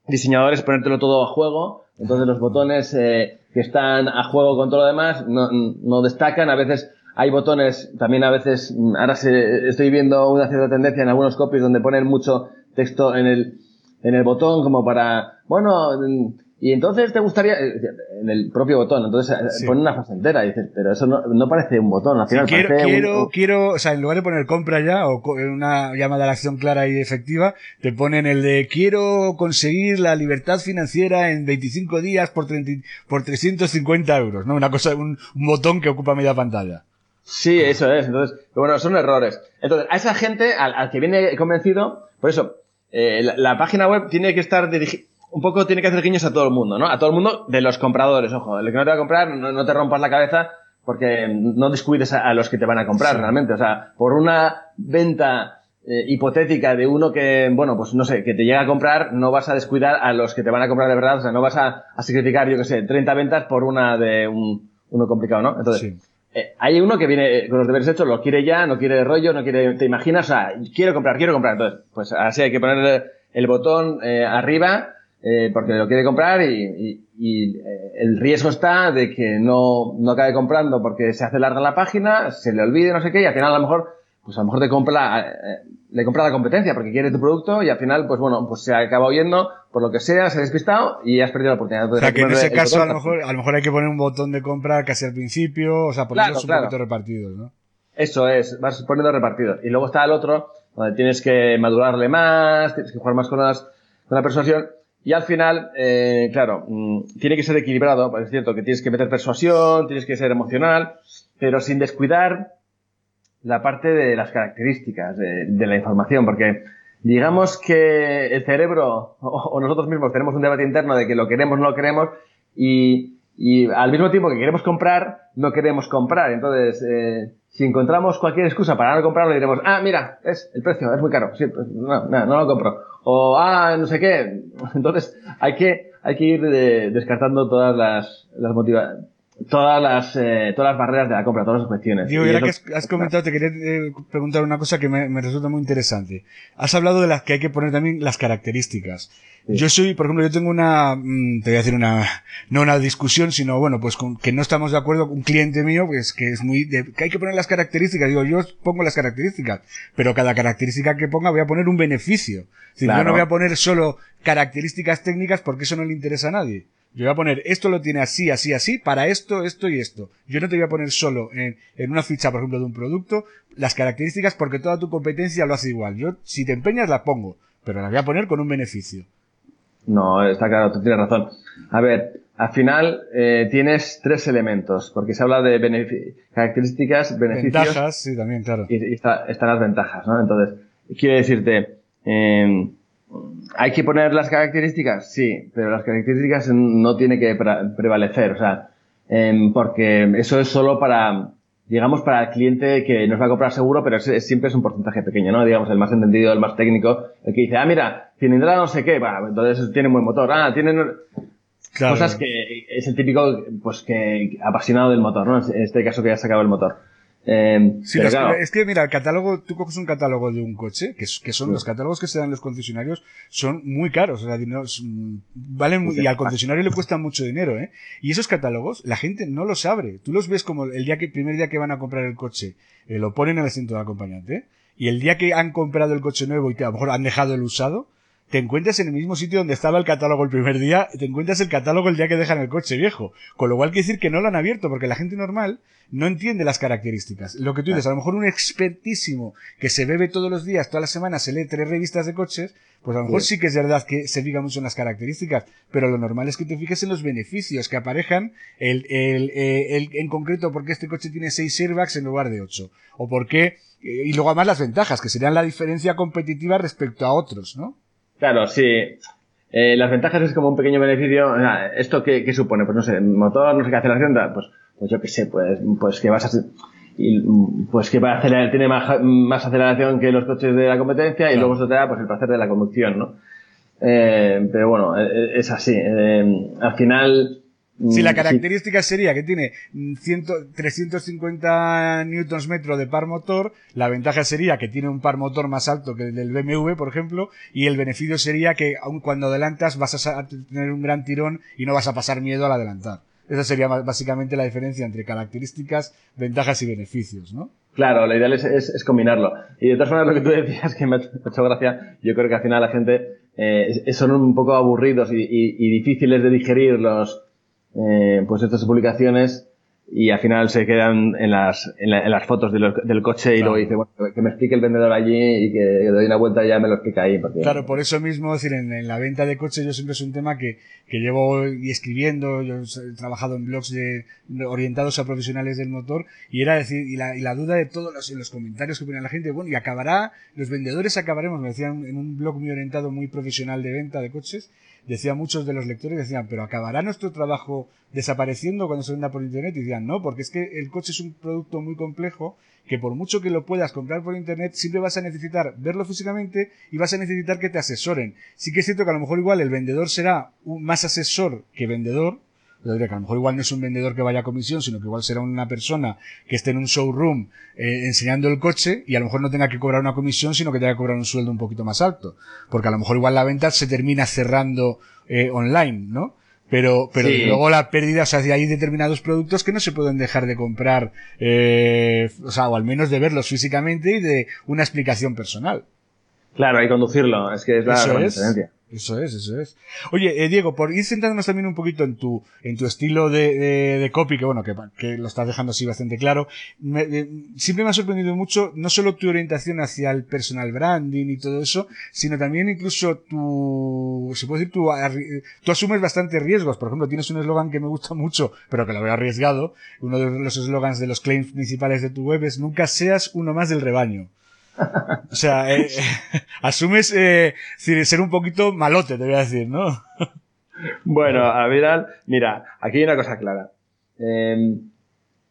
diseñadores ponértelo todo a juego. Entonces los botones eh, que están a juego con todo lo demás no, no destacan. A veces hay botones, también a veces, ahora se, estoy viendo una cierta tendencia en algunos copies donde ponen mucho texto en el, en el botón como para, bueno, y entonces te gustaría, eh, en el propio botón, entonces eh, pone una frase entera y dices, pero eso no, no parece un botón, al final quiero, parece quiero, quiero, o sea, en lugar de poner compra ya o una llamada a la acción clara y efectiva, te ponen el de quiero conseguir la libertad financiera en 25 días por, 30, por 350 euros, ¿no? Una cosa, un, un botón que ocupa media pantalla. Sí, eso es. Entonces, bueno, son errores. Entonces, a esa gente, al, al que viene convencido, por eso, eh, la, página web tiene que estar dirigida, un poco tiene que hacer guiños a todo el mundo, ¿no? A todo el mundo de los compradores, ojo. El que no te va a comprar, no, te rompas la cabeza porque no descuides a, los que te van a comprar realmente. O sea, por una venta eh, hipotética de uno que, bueno, pues no sé, que te llega a comprar, no vas a descuidar a los que te van a comprar de verdad. O sea, no vas a, a sacrificar, yo qué sé, 30 ventas por una de un, uno complicado, ¿no? Entonces, eh, hay uno que viene con los deberes hechos, lo quiere ya, no quiere rollo, no quiere, te imaginas, o sea, quiero comprar, quiero comprar. Entonces, pues así hay que poner el botón eh, arriba eh, porque lo quiere comprar y, y, eh, el riesgo está de que no, no acabe comprando porque se hace larga la página, se le olvide, no sé qué, y al final a lo mejor, pues a lo mejor te compra, eh, le compra la competencia porque quiere tu producto y al final, pues bueno, pues se acaba oyendo por lo que sea, se ha despistado y has perdido la oportunidad. o sea, que en ese caso a lo, mejor, a lo mejor hay que poner un botón de compra casi al principio, o sea, ponerlos un poquito repartidos, ¿no? Eso es, vas poniendo repartidos. Y luego está el otro, donde tienes que madurarle más, tienes que jugar más con, las, con la persuasión. Y al final, eh, claro, mm, tiene que ser equilibrado, es cierto que tienes que meter persuasión, tienes que ser emocional, pero sin descuidar la parte de las características de, la información, porque digamos que el cerebro [LAUGHS] o, nosotros mismos tenemos un debate interno de que lo queremos o no lo queremos y, y al mismo tiempo que queremos comprar, no queremos comprar. Entonces, eh, si encontramos cualquier excusa para no comprarlo, diremos, ah, mira, es el precio, es muy caro, sí, pues, no, no, no lo compro. O, ah, no sé qué. [LAUGHS] Entonces, hay que, hay que ir de- descartando todas las, las motiva todas las, eh, todas las barreras de la compra, todas las cuestiones. Digo, Y y ahora eso- que has, has comentado, te quería eh, preguntar una cosa que me, me resulta muy interesante. Has hablado de las que hay que poner también las características. Sí. Yo soy, por ejemplo, yo tengo una, mm, te voy a decir una, no una discusión, sino bueno, pues con que no estamos de acuerdo, un cliente mío, pues que es muy, de, que hay que poner las características. Digo, yo pongo las características, pero cada característica que ponga voy a poner un beneficio. Es decir, yo Claro. no voy a poner solo características técnicas porque eso no le interesa a nadie. Yo voy a poner esto lo tiene así, así, así, para esto, esto y esto. Yo no te voy a poner solo en, en una ficha, por ejemplo, de un producto, las características porque toda tu competencia lo hace igual. Yo, si te empeñas, la pongo, pero la voy a poner con un beneficio. No, está claro, tú tienes razón. A ver, al final eh, tienes tres elementos, porque se habla de benefi- características, beneficios Ventajas, sí, también, claro. y, y está- están las ventajas, ¿no? Entonces, quiero decirte, eh, ¿hay que poner las características? Sí, pero las características no tiene que pre- prevalecer, o sea, em, porque eso es solo para, digamos, para el cliente que nos va a comprar seguro, pero ese siempre es un porcentaje pequeño, ¿no? Digamos, el más entendido, el más técnico, el que dice, ah, mira, cilindrada no sé qué, va, entonces tiene buen motor, ah, tiene... no- Claro. Cosas que es el típico, pues que apasionado del motor, ¿no? En este caso que ya ha sacado el motor. Eh, Sí, pero los- claro, es que mira, el catálogo, tú coges un catálogo de un coche, que, que son los catálogos que se dan en los concesionarios, son muy caros, o sea, no, mm, valen muy- y al concesionario le cuesta mucho dinero, ¿eh? Y esos catálogos, la gente no los abre. Tú los ves como el día que, primer día que van a comprar el coche, eh, lo ponen en el asiento del acompañante, y el día que han comprado el coche nuevo y te, a lo mejor han dejado el usado, te encuentras en el mismo sitio donde estaba el catálogo el primer día, te encuentras el catálogo el día que dejan el coche viejo. Con lo cual quiere decir que no lo han abierto, porque la gente normal no entiende las características. Lo que tú dices, a lo mejor un expertísimo que se bebe todos los días, todas las semanas, se lee tres revistas de coches, pues a lo mejor Sí. sí que es verdad que se fija mucho en las características, pero lo normal es que te fijes en los beneficios que aparejan, el, el, eh, el- en concreto, por qué este coche tiene seis airbags en lugar de ocho, o por qué, eh, y luego además las ventajas, que serían la diferencia competitiva respecto a otros, ¿no? Claro, sí. Eh, las ventajas es como un pequeño beneficio. O sea, ¿Esto qué, qué supone? Pues no sé, motor, no sé qué aceleración, tal. Pues, pues yo qué sé, pues, pues que vas a... Y, pues que va a acelerar, tiene más, más aceleración que los coches de la competencia y Claro. luego eso te da pues el placer de la conducción, ¿no? Eh, pero bueno, eh, es así. Eh, al final... Si la mm, característica sería que tiene mm, 100 350 newtons metro de par motor, la ventaja sería que tiene un par motor más alto que el del BMW, por ejemplo, y el beneficio sería que aun cuando adelantas vas a tener un gran tirón y no vas a pasar miedo al adelantar. Esa sería básicamente la diferencia entre características, ventajas y beneficios, ¿no? Claro, lo ideal es, es, es combinarlo. Y de todas formas, lo que tú decías, que me ha hecho gracia, yo creo que al final la gente eh, son un poco aburridos y, y- y difíciles de digerir los, eh, pues estas publicaciones y al final se quedan en las, en, la- en las fotos de los- del coche y Claro. luego dice, bueno, que me explique el vendedor allí y que doy una vuelta y ya me lo explica ahí. Porque, Claro, por eso mismo, es decir, en, en la venta de coches yo siempre es un tema que, que llevo y escribiendo, yo he trabajado en blogs de, orientados a profesionales del motor y era decir, y la, y la duda de todos los, en los comentarios que ponía la gente, bueno, y acabará, los vendedores acabaremos, me decían en un blog muy orientado, muy profesional de venta de coches, decían muchos de los lectores, decían, pero acabará nuestro trabajo desapareciendo cuando se venda por internet y decían, no, porque es que el coche es un producto muy complejo que por mucho que lo puedas comprar por internet, siempre vas a necesitar verlo físicamente y vas a necesitar que te asesoren. Sí que es cierto que a lo mejor igual el vendedor será un, más asesor que vendedor, yo diría que a lo mejor igual no es un vendedor que vaya a comisión, sino que igual será una persona que esté en un showroom eh, enseñando el coche y a lo mejor no tenga que cobrar una comisión, sino que tenga que cobrar un sueldo un poquito más alto. Porque a lo mejor igual la venta se termina cerrando eh, online, ¿no? Pero, pero Sí. luego la pérdida, o sea, hay determinados productos que no se pueden dejar de comprar, eh, o sea, o al menos de verlos físicamente y de una explicación personal. Claro, hay que conducirlo, es que es la Eso gran es. diferencia. Eso es, eso es. Oye, eh, Diego, por ir centrándonos también un poquito en tu, en tu estilo de, de, de copy, que bueno, que, que lo estás dejando así bastante claro, me- eh, siempre me ha sorprendido mucho no solo tu orientación hacia el personal branding y todo eso, sino también incluso tu, se puede decir, tu, arri- tú asumes bastante riesgos. Por ejemplo, tienes un eslogan que me gusta mucho, pero que lo veo arriesgado. Uno de los eslogans de los claims principales de tu web es nunca seas uno más del rebaño. O sea, eh, [LAUGHS] asumes eh, ser un poquito malote, te voy a decir, ¿no? [LAUGHS] Bueno, a ver, mira, aquí hay una cosa clara. Eh,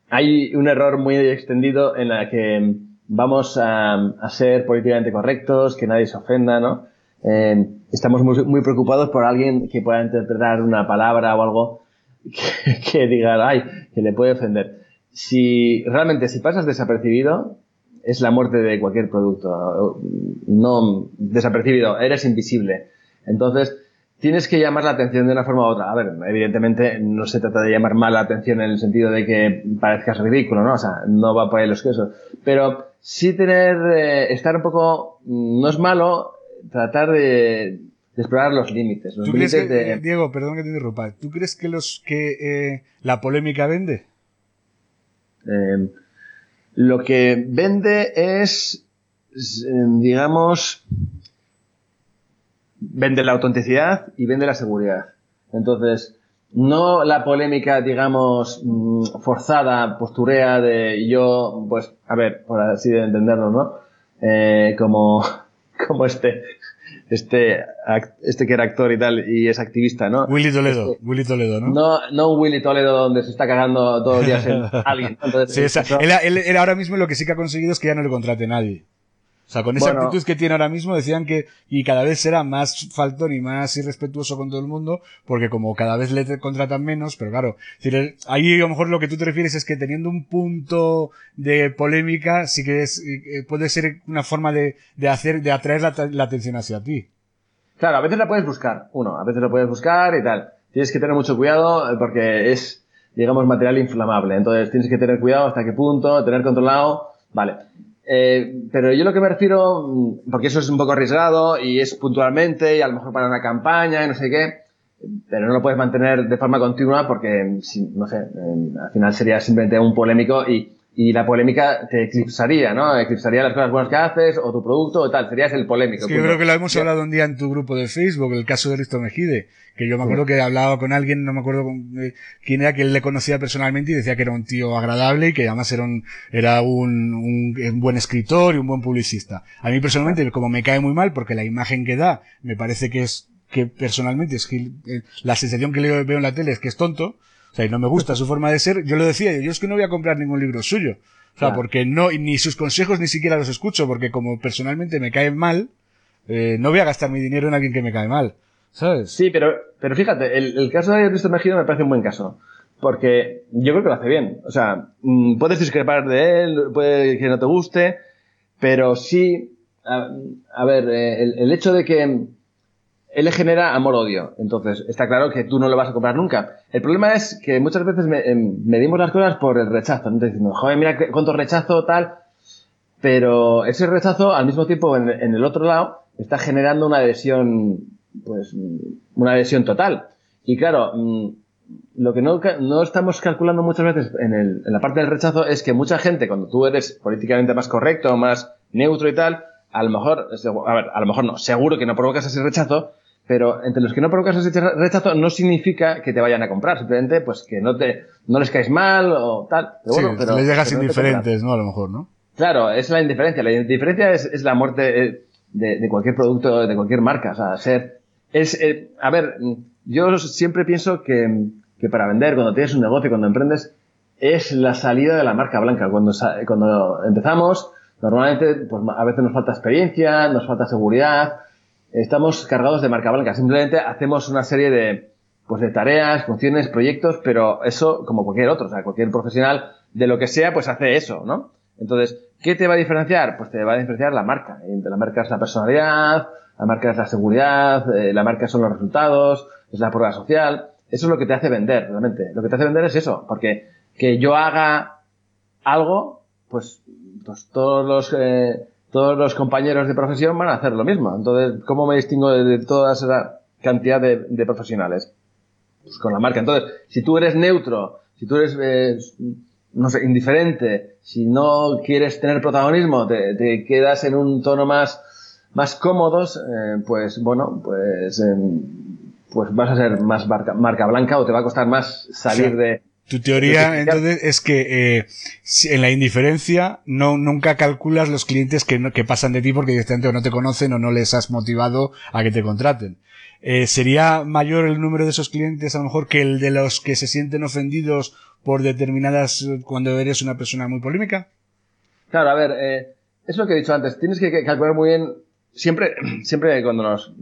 hay un error muy extendido en la que vamos a, ser políticamente correctos, que nadie se ofenda, ¿no? Eh, estamos muy, muy, preocupados por alguien que pueda interpretar una palabra o algo [LAUGHS] que, que diga, ay, que le puede ofender. Si realmente, si pasas desapercibido, es la muerte de cualquier producto. No desapercibido, eres invisible. Entonces, tienes que llamar la atención de una forma u otra. A ver, evidentemente no se trata de llamar mal la atención en el sentido de que parezcas ridículo, ¿no? O sea, no va por ahí los quesos. Pero sí tener, eh, estar un poco, no es malo tratar de, explorar los límites. Los límites Diego, perdón que te interrumpa. ¿Tú crees que los que eh, la polémica vende? Eh, lo que vende es, digamos, vende la autenticidad y vende la seguridad. Entonces, no la polémica, digamos, mm, forzada, posturea de yo, pues, a ver, por así de entenderlo, ¿no? Eh, como, [LAUGHS] como este, este, este que era actor y tal, y es activista, ¿no? Willy Toledo, este, Willy Toledo, ¿no? No, no un Willy Toledo donde se está cagando todos los días en [LAUGHS] alguien. sí, él, él, ahora mismo lo que sí que ha conseguido es que ya no le contrate nadie. O sea, con esa actitud que tiene ahora mismo decían que y cada vez será más faltón y más irrespetuoso con todo el mundo porque como cada vez le contratan menos, pero claro, ahí a lo mejor lo que tú te refieres es que teniendo un punto de polémica sí que es, eh, puede ser una forma de, de hacer, de atraer la, atención hacia ti. Claro, a veces la puedes buscar, uno, a veces la puedes buscar y tal. Tienes que tener mucho cuidado eh, porque es, digamos, material inflamable. Entonces tienes que tener cuidado hasta qué punto, tener controlado, vale. Eh, pero yo lo que me refiero, mm, porque eso es un poco arriesgado y es puntualmente y a lo mejor para una campaña y no sé qué, pero no lo puedes mantener de forma continua porque, no sé, al final sería simplemente un polémico y y la polémica te eclipsaría, ¿no? Eclipsaría las cosas buenas que haces o tu producto o tal, serías el polémico. yo creo que lo hemos hablado un día en tu grupo de Facebook, el caso de Risto Mejide, que yo me acuerdo que hablaba con alguien, no me acuerdo eh, quién era, que él le conocía personalmente y decía que era un tío agradable y que además era un, era un, un, buen escritor y un buen publicista. A mí personalmente, como me cae muy mal, porque la imagen que da me parece que es, que personalmente es que eh, la sensación que le veo en la tele es que es tonto, o sea, y no me gusta su forma de ser. Yo lo decía, yo es que no voy a comprar ningún libro suyo. O sea, porque no, ni sus consejos ni siquiera los escucho, porque como personalmente me caen mal, eh, no voy a gastar mi dinero en alguien que me cae mal. ¿Sabes? Sí, pero, pero fíjate, el, caso de Cristo Mejía me parece un buen caso. Porque yo creo que lo hace bien. O sea, mm, puedes discrepar de él, puede que no te guste, pero sí, a, ver, eh, el, hecho de que él le genera amor-odio. Entonces, está claro que tú no lo vas a comprar nunca. El problema es que muchas veces em, medimos las cosas por el rechazo. ¿no? Diciendo, joder, mira cuánto rechazo, tal. Pero ese rechazo, al mismo tiempo, en, el otro lado, está generando una adhesión, pues, una adhesión total. Y claro, mm, lo que no, no, estamos calculando muchas veces en, el, en la parte del rechazo es que mucha gente, cuando tú eres políticamente más correcto, más neutro y tal, a lo mejor, a ver, a lo mejor no, seguro que no provocas ese rechazo, pero entre los que no provocas ese rechazo no significa que te vayan a comprar, simplemente pues que no te no les caes mal o tal. Pero bueno, pero, les dejas indiferentes, ¿no? A lo mejor, ¿no? Claro, es la indiferencia. La indiferencia es, es la muerte eh, de, de, cualquier producto, de cualquier marca. O sea, ser... Es, eh, a ver, yo siempre pienso que, que para vender, cuando tienes un negocio, cuando emprendes, es la salida de la marca blanca. Cuando, cuando empezamos, normalmente, pues a veces nos falta experiencia, nos falta seguridad, estamos cargados de marca blanca. Simplemente hacemos una serie de, pues de tareas, funciones, proyectos, pero eso como cualquier otro, o sea, cualquier profesional de lo que sea, pues hace eso, ¿no? Entonces, ¿qué te va a diferenciar? Pues te va a diferenciar la marca. La marca es la personalidad, la marca es la seguridad, eh, la marca son los resultados, es la prueba social. Eso es lo que te hace vender, realmente. Lo que te hace vender es eso, porque que yo haga algo, pues, pues todos los eh, todos los compañeros de profesión van a hacer lo mismo. Entonces, ¿cómo me distingo de, toda esa cantidad de, profesionales? Pues con la marca. Entonces, si tú eres neutro, si tú eres, eh, no sé, indiferente, si no quieres tener protagonismo, te, quedas en un tono más, más cómodos, eh, pues bueno, pues, em, pues vas a ser más marca, blanca o te va a costar más salir de, tu teoría, entonces, es que eh, en la indiferencia no nunca calculas los clientes que, que pasan de ti porque directamente o no te conocen o no les has motivado a que te contraten. eh, ¿sería mayor el número de esos clientes a lo mejor que el de los que se sienten ofendidos por determinadas cuando eres una persona muy polémica? Claro, a ver, eh, es lo que he dicho antes. Tienes que calcular muy bien. Siempre, [CLEARS THROAT] siempre cuando nos,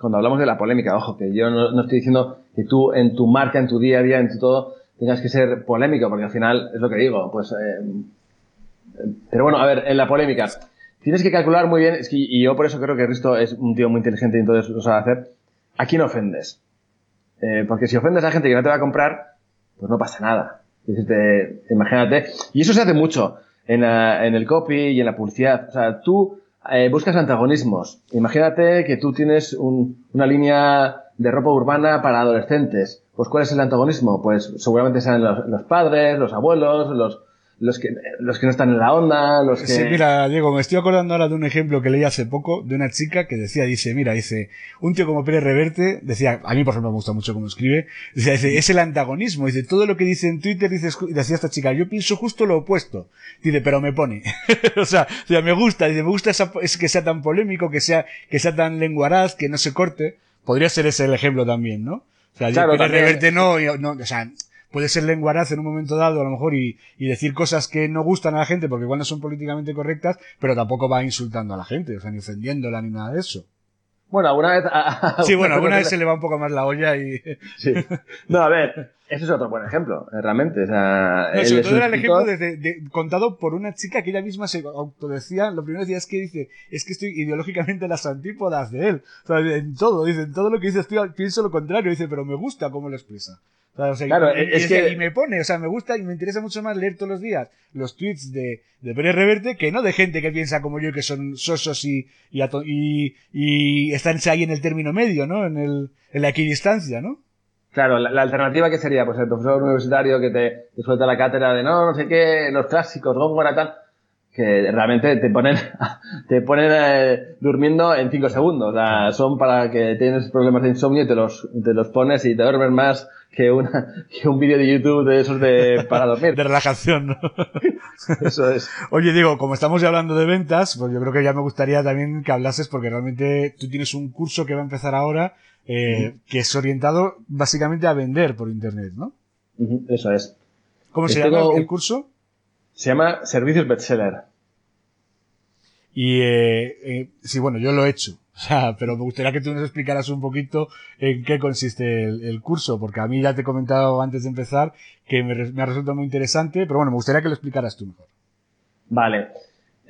cuando hablamos de la polémica, ojo, que yo no, no, estoy diciendo que tú en tu marca, en tu día a día, en tu todo, tengas que ser polémico, porque al final es lo que digo, pues. Eh, pero bueno, a ver, en la polémica, tienes que calcular muy bien, es que, y yo por eso creo que Risto es un tío muy inteligente y entonces lo sabe hacer. ¿A quién ofendes? Eh, porque si ofendes a gente que no te va a comprar, pues no pasa nada. imagínate. Y eso se hace mucho en, en, el copy y en la publicidad. O sea, tú eh, buscas antagonismos. Imagínate que tú tienes un, una línea de ropa urbana para adolescentes. Pues ¿cuál es el antagonismo? Pues seguramente sean los, padres, los abuelos, los, los que, los que no están en la onda, los que... Sí, mira, Diego, me estoy acordando ahora de un ejemplo que leí hace poco de una chica que decía, dice, mira, dice, un tío como Pérez Reverte, decía, a mí por ejemplo me gusta mucho cómo escribe, decía, dice, es el antagonismo, dice, todo lo que dice en Twitter, dice, decía esta chica, yo pienso justo lo opuesto, dice, pero me pone, [LAUGHS] o sea, me gusta, dice, me gusta esa, es que sea tan polémico, que sea, que sea tan lenguaraz, que no se corte, podría ser ese el ejemplo también, ¿no? O sea, claro, Pérez Reverte no, no, o sea, puede ser lenguaraz en un momento dado a lo mejor y, y, decir cosas que no gustan a la gente porque igual no son políticamente correctas, pero tampoco va insultando a la gente, o sea, ni ofendiéndola ni nada de eso. Bueno, alguna vez... sí, bueno, [LAUGHS] alguna vez se le va un poco más la olla y... sí. No, a ver, ese es otro buen ejemplo, eh, realmente. O sea, no, sobre todo era el ejemplo de, de, contado por una chica que ella misma se autodecía, lo primero decía es que dice, es que estoy ideológicamente en las antípodas de él. O sea, en todo, dice, en todo lo que dice estoy, pienso lo contrario, dice, pero me gusta cómo lo expresa. O sea, claro, y, es que... y me pone, o sea, me gusta y me interesa mucho más leer todos los días los tweets de, de Pérez Reverte que no de gente que piensa como yo que son sosos y, y, y, y están ahí en el término medio, ¿no? En, el, en la equidistancia, ¿no? Claro, la, alternativa que sería, pues el profesor universitario que te, te, suelta la cátedra de no, no sé qué, los clásicos, Góngora tal, que realmente te ponen, te ponen eh, durmiendo en 5 segundos. O sea, son para que tienes problemas de insomnio y te los, te los pones y te duermes más que, una, que un vídeo de YouTube de esos de para dormir. [LAUGHS] de relajación, ¿no? [LAUGHS] Eso es. Oye, digo, como estamos ya hablando de ventas, pues yo creo que ya me gustaría también que hablases, porque realmente tú tienes un curso que va a empezar ahora, eh, que es orientado básicamente a vender por internet, ¿no? Eso es. ¿Cómo se llama el curso? Se llama Servicios Bestseller. Y eh, eh, sí, bueno, yo lo he hecho. [LAUGHS] O sea, pero me gustaría que tú nos explicaras un poquito en qué consiste el, curso, porque a mí ya te he comentado antes de empezar que me, me, ha resultado muy interesante, pero bueno, me gustaría que lo explicaras tú mejor. Vale.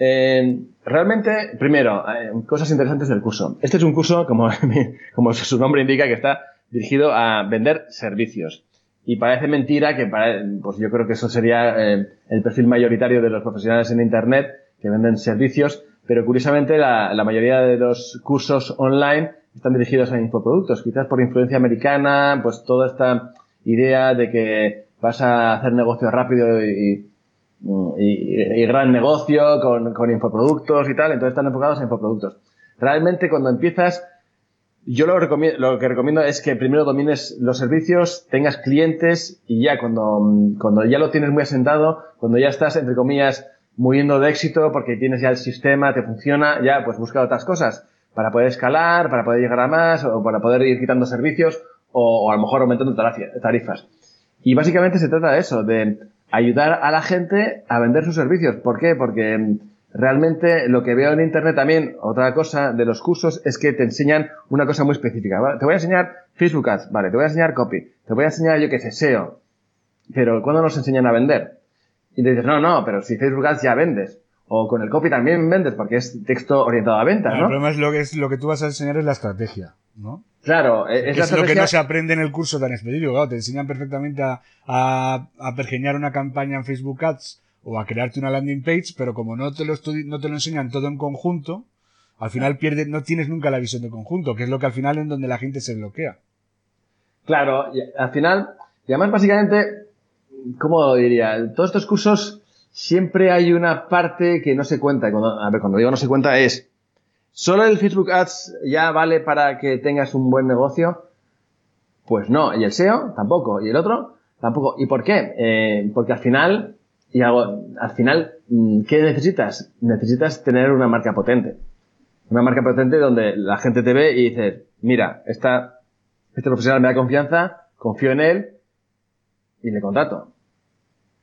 Eh, realmente, primero, eh, cosas interesantes del curso. Este es un curso, [LAUGHS] como, su nombre indica, que está dirigido a vender servicios. Y parece mentira que, para, pues yo creo que eso sería eh, el perfil mayoritario de los profesionales en Internet que venden servicios, pero curiosamente la, la, mayoría de los cursos online están dirigidos a infoproductos, quizás por influencia americana, pues toda esta idea de que vas a hacer negocio rápido y, y, y gran negocio con, con, infoproductos y tal, entonces están enfocados a infoproductos. Realmente cuando empiezas, yo lo, lo que recomiendo es que primero domines los servicios, tengas clientes y ya cuando, cuando ya lo tienes muy asentado, cuando ya estás, entre comillas, muriendo de éxito porque tienes ya el sistema, te funciona, ya pues busca otras cosas para poder escalar, para poder llegar a más o para poder ir quitando servicios o, o a lo mejor aumentando tarifas. Y básicamente se trata de eso, de ayudar a la gente a vender sus servicios. ¿Por qué? Porque mm, realmente lo que veo en Internet también, otra cosa de los cursos, es que te enseñan una cosa muy específica. Te voy a enseñar Facebook Ads, vale, te voy a enseñar copy, te voy a enseñar yo que sé. Pero ¿cuándo nos enseñan a vender? Y te dices, no, no, pero si Facebook Ads ya vendes. O con el copy también vendes porque es texto orientado a ventas, ¿no? El problema es lo que, es lo que tú vas a enseñar es la estrategia, ¿no? Claro, es, es lo que no se aprende en el curso tan. Claro, te enseñan perfectamente a, a, a pergeñar una campaña en Facebook Ads o a crearte una landing page, pero como no te lo, no te lo enseñan todo en conjunto, al final pierdes, no tienes nunca la visión de conjunto, que es lo que al final en donde la gente se bloquea. Claro, y al final, y además básicamente ¿cómo diría? Todos estos cursos siempre hay una parte que no se cuenta. Cuando, a ver, cuando digo no se cuenta es, ¿solo el Facebook Ads ya vale para que tengas un buen negocio? Pues no. ¿Y el SEO? Tampoco. ¿Y el otro? Tampoco. ¿Y por qué? Eh, porque al final, y hago, al final, mm, ¿qué necesitas? Necesitas tener una marca potente. Una marca potente donde la gente te ve y dices, mira, esta, este profesional me da confianza, confío en él y le contrato.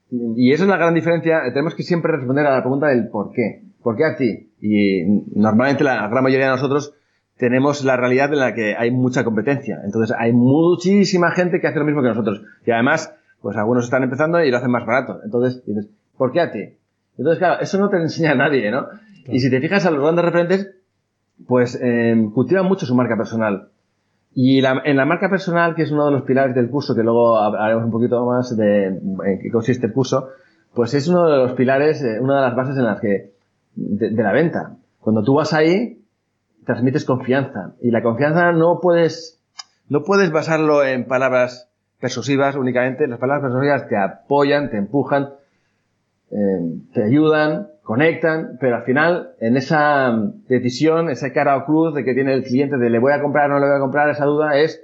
Y esa es la gran diferencia. Tenemos que siempre responder a la pregunta del por qué. ¿Por qué a ti? Y normalmente la gran mayoría de nosotros tenemos la realidad en la que hay mucha competencia. Entonces hay muchísima gente que hace lo mismo que nosotros. Y además, pues algunos están empezando y lo hacen más barato. Entonces dices, ¿por qué a ti? Entonces, claro, eso no te enseña a [LAUGHS] nadie, ¿no? Y si te fijas a los grandes referentes, pues eh, cultivan mucho su marca personal. Y en la marca personal, que es uno de los pilares del curso, que luego hablaremos un poquito más de en qué consiste el curso, pues es uno de los pilares, eh, una de las bases en las que, de, la venta. Cuando tú vas ahí, transmites confianza. Y la confianza no puedes, no puedes basarlo en palabras persuasivas únicamente. Las palabras persuasivas te apoyan, te empujan, eh, te ayudan, conectan, pero al final, en esa decisión, esa cara o cruz de que tiene el cliente de le voy a comprar o no le voy a comprar, esa duda es,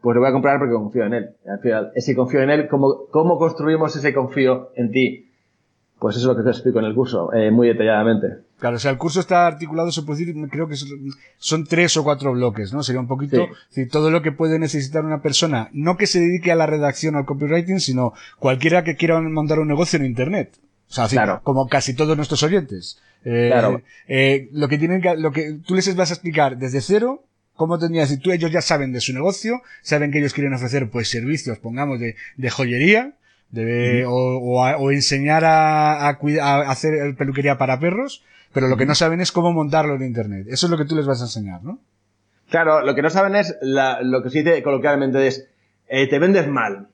pues le voy a comprar porque confío en él. Al final, ese confío en él, ¿cómo, cómo construimos ese confío en ti? Pues eso es lo que te explico en el curso, eh, muy detalladamente. Claro, o sea, el curso está articulado, se puede decir, creo que son tres o cuatro bloques, ¿no? Sería un poquito, todo lo que puede necesitar una persona, no que se dedique a la redacción o al copywriting, sino cualquiera que quiera montar un negocio en Internet. O sea, así, como casi todos nuestros oyentes. Eh, claro. Eh, lo que tienen que, lo que tú les vas a explicar desde cero, cómo tendrías, si tú ellos ya saben de su negocio, saben que ellos quieren ofrecer, pues, servicios, pongamos, de, de joyería, de, o, o, enseñar a, a, a, hacer peluquería para perros, pero lo que no saben es cómo montarlo en internet. Eso es lo que tú les vas a enseñar, ¿no? Claro, lo que no saben es la, lo que se dice coloquialmente es, eh, te vendes mal.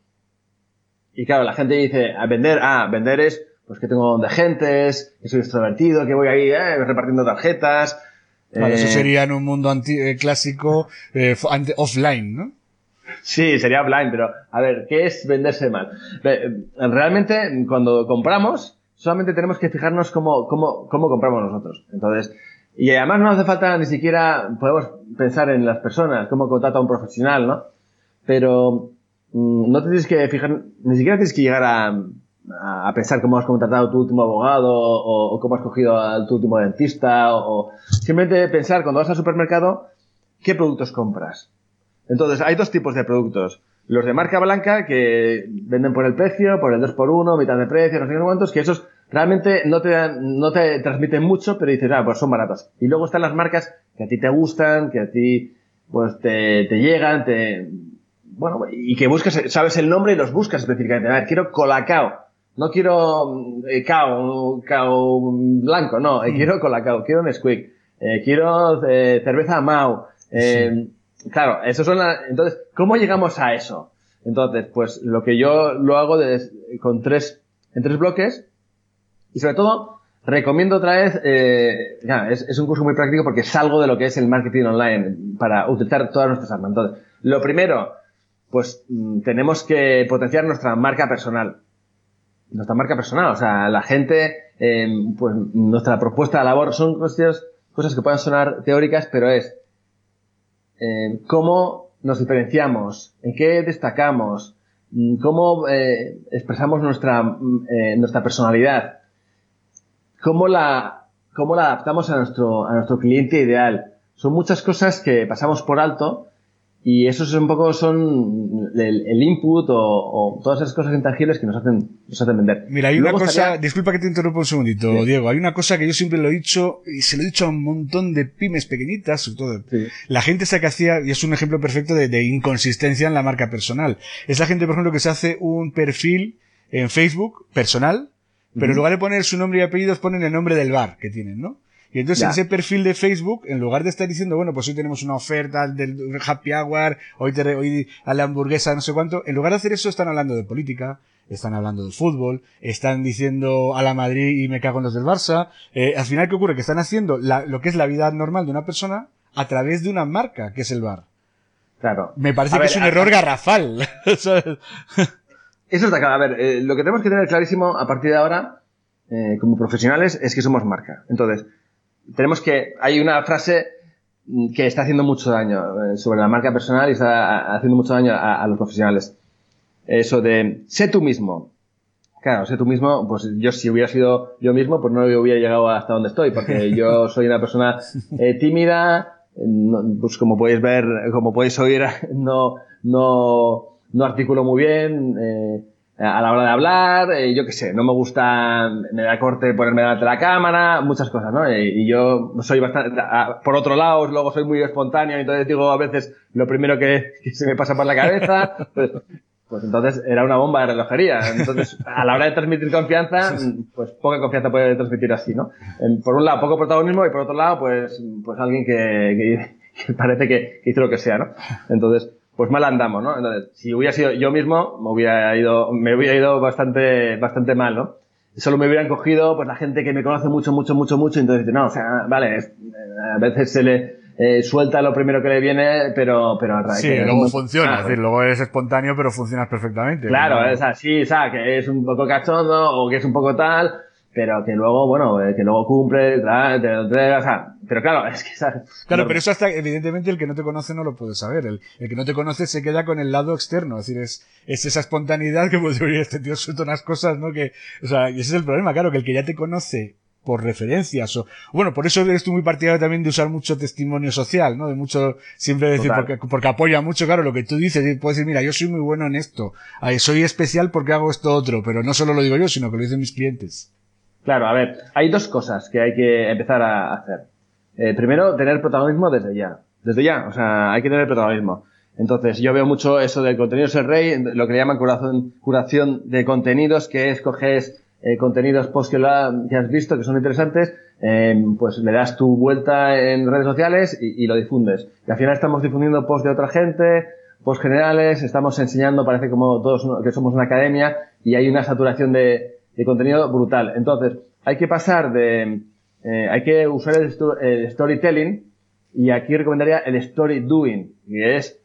Y claro, la gente dice, a vender, ah, vender es, pues que tengo de gentes, que soy extrovertido, que voy ahí eh, repartiendo tarjetas. Vale, eso eh, sería en un mundo anti eh, clásico eh, offline, ¿no? Sí, sería offline, pero a ver, ¿qué es venderse mal? Realmente, cuando compramos, solamente tenemos que fijarnos cómo, cómo, cómo compramos nosotros. Entonces, y además no hace falta ni siquiera, podemos pensar en las personas, cómo contrata a un profesional, ¿no? Pero mm, no te tienes que fijar, ni siquiera tienes que llegar a, a pensar cómo has contratado tu último abogado o, cómo has cogido a tu último dentista o, simplemente pensar cuando vas al supermercado qué productos compras. Entonces, hay dos tipos de productos. Los de marca blanca que venden por el precio, por el 2x1, mitad de precio, no sé cuántos, que esos realmente no te, dan, no te transmiten mucho, pero dices, ah, pues son baratos. Y luego están las marcas que a ti te gustan, que a ti pues te, te llegan, te, bueno, y que buscas, sabes el nombre y los buscas específicamente. A ver, quiero Colacao no quiero eh, cao, cao blanco, no, eh, mm. quiero colacao, quiero Nesquik, eh, quiero eh, cerveza Mau. Eh, Claro, eso son las, entonces, ¿cómo llegamos a eso? Entonces, pues lo que yo lo hago de, con tres, en tres bloques y sobre todo recomiendo otra vez, eh, ya, es, es, un curso muy práctico porque salgo de lo que es el marketing online para utilizar todas nuestras armas. Entonces, lo primero, pues mm, tenemos que potenciar nuestra marca personal nuestra marca personal. O sea, la gente, eh, pues nuestra propuesta de labor son cosas, cosas que puedan sonar teóricas, pero es eh, cómo nos diferenciamos, en qué destacamos, cómo eh, expresamos nuestra, nuestra personalidad, cómo la, cómo la adaptamos a nuestro, a nuestro cliente ideal. Son muchas cosas que pasamos por alto y esos un poco son el, input o, todas esas cosas intangibles que nos hacen, nos hacen vender. Mira, hay una cosa, disculpa que te interrumpa un segundito, Diego, hay una cosa que yo siempre lo he dicho, y se lo he dicho a un montón de pymes pequeñitas, sobre todo. La gente esa que hacía, y es un ejemplo perfecto de, inconsistencia en la marca personal. Es la gente, por ejemplo, que se hace un perfil en Facebook personal, pero en lugar de poner su nombre y apellidos ponen el nombre del bar que tienen, ¿no? Y entonces en ese perfil de Facebook, en lugar de estar diciendo, bueno, pues hoy tenemos una oferta del happy hour, hoy, te, hoy a la hamburguesa, no sé cuánto, en lugar de hacer eso están hablando de política, están hablando de fútbol, están diciendo a la Madrid y me cago en los del Barça. Eh, al final, ¿qué ocurre? Que están haciendo lo que es la vida normal de una persona a través de una marca, que es el bar. Claro. Me parece que es un error garrafal. [LAUGHS] Eso está claro. A ver, eh, lo que tenemos que tener clarísimo a partir de ahora, eh, como profesionales, es que somos marca. Entonces, tenemos que, hay una frase que está haciendo mucho daño eh, sobre la marca personal y está haciendo mucho daño a, los profesionales. Eso de, sé tú mismo. Claro, sé tú mismo, pues yo si hubiera sido yo mismo, pues no hubiera llegado hasta donde estoy, porque [LAUGHS] yo soy una persona eh, tímida, pues como podéis ver, como podéis oír, [LAUGHS] no, no, no articulo muy bien. Eh, a la hora de hablar, eh, yo qué sé, no me gusta, me da corte ponerme delante de la cámara, muchas cosas, ¿no? Y, yo soy bastante, por otro lado, luego soy muy espontáneo, entonces digo a veces lo primero que, se me pasa por la cabeza, [LAUGHS] pues, pues, entonces era una bomba de relojería. Entonces, a la hora de transmitir confianza, pues poca confianza puede transmitir así, ¿no? Por un lado, poco protagonismo y por otro lado, pues, pues alguien que, que, parece que hizo lo que sea, ¿no? Entonces, pues mal andamos, ¿no? Entonces, si hubiera sido yo mismo, me hubiera ido, me hubiera ido bastante, bastante mal, ¿no? Solo me hubieran cogido, pues la gente que me conoce mucho, mucho, mucho, mucho, entonces, no, o sea, vale, a veces se le, eh, suelta lo primero que le viene, pero, pero Sí, luego funciona, es decir, luego eres espontáneo, pero funcionas perfectamente. Claro, es así, o sea, que es un poco cachondo o que es un poco tal, pero que luego, bueno, eh, que luego cumple, lo entrega, o sea, pero claro, es que ¿sabes? Claro, pero eso hasta, evidentemente, el que no te conoce no lo puede saber. El, el, que no te conoce se queda con el lado externo. Es decir, es, es esa espontaneidad que [LAUGHS] puede decir, este tío suelta unas cosas, ¿no? Que, o sea, y ese es el problema, claro, que el que ya te conoce por referencias o bueno por eso eres tú muy partidario también de usar mucho testimonio social no de mucho siempre decir porque, porque apoya mucho claro lo que tú dices puedes decir mira yo soy muy bueno en esto soy especial porque hago esto otro pero no solo lo digo yo sino que lo dicen mis clientes Claro, a ver, hay dos cosas que hay que empezar a hacer. Eh, primero, tener protagonismo desde ya. Desde ya, o sea, hay que tener protagonismo. Entonces, yo veo mucho eso del contenido es el rey, lo que le llaman curación, curación de contenidos, que es coges eh, contenidos post que, has visto, que son interesantes, eh, pues le das tu vuelta en redes sociales y, y, lo difundes. Y al final estamos difundiendo posts de otra gente, posts generales, estamos enseñando, parece como todos que somos una academia y hay una saturación de, de contenido brutal. Entonces, hay que pasar de, eh, hay que usar el, storytelling y aquí recomendaría el story doing, que es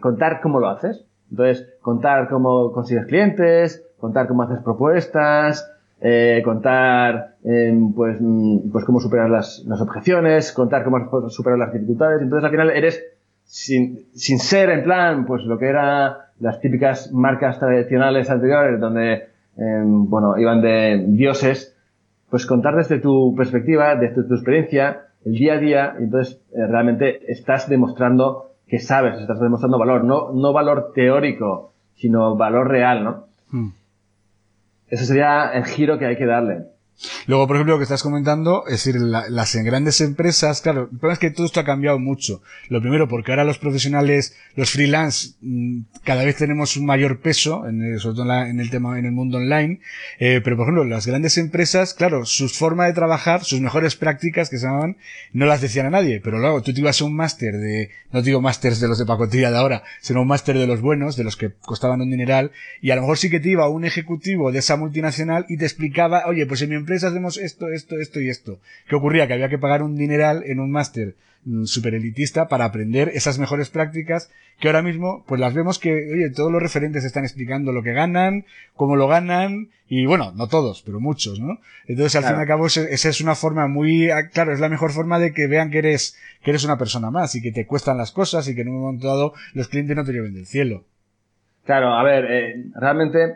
contar cómo lo haces. Entonces, contar cómo consigues clientes, contar cómo haces propuestas, eh, contar em, pues, mm, pues cómo superar las, las objeciones, contar cómo superar las dificultades. Entonces, al final eres, sin, sin ser en plan, pues lo que era las típicas marcas tradicionales anteriores, donde Em, bueno, iban de dioses, pues contar desde tu perspectiva, desde tu experiencia, el día a día, entonces eh, realmente estás demostrando que sabes, estás demostrando valor, no, no valor teórico, sino valor real, ¿no? Hmm. Ese sería el giro que hay que darle. Luego, por ejemplo, lo que estás comentando, es decir, las grandes empresas, claro, el problema es que todo esto ha cambiado mucho. Lo primero, porque ahora los profesionales, los freelance, mm, cada vez tenemos un mayor peso, en sobre todo en, el tema, en el mundo online, eh, pero por ejemplo, las grandes empresas, claro, su forma de trabajar, sus mejores prácticas que se llamaban, no las decían a nadie, pero luego tú te ibas a un máster de, no digo másters de los de pacotilla de ahora, sino un máster de los buenos, de los que costaban un dineral, y a lo mejor sí que te iba un ejecutivo de esa multinacional y te explicaba, oye, pues en mi empresa hacemos esto, esto, esto y esto. ¿Qué ocurría? Que había que pagar un dineral en un máster mm, super elitista para aprender esas mejores prácticas que ahora mismo pues las vemos que oye todos los referentes están explicando lo que ganan cómo lo ganan y bueno no todos pero muchos no entonces al fin y al cabo esa es una forma muy ah, claro es la mejor forma de que vean que eres que eres una persona más y que te cuestan las cosas y que en un momento dado los clientes no te lleven del cielo claro a ver eh, realmente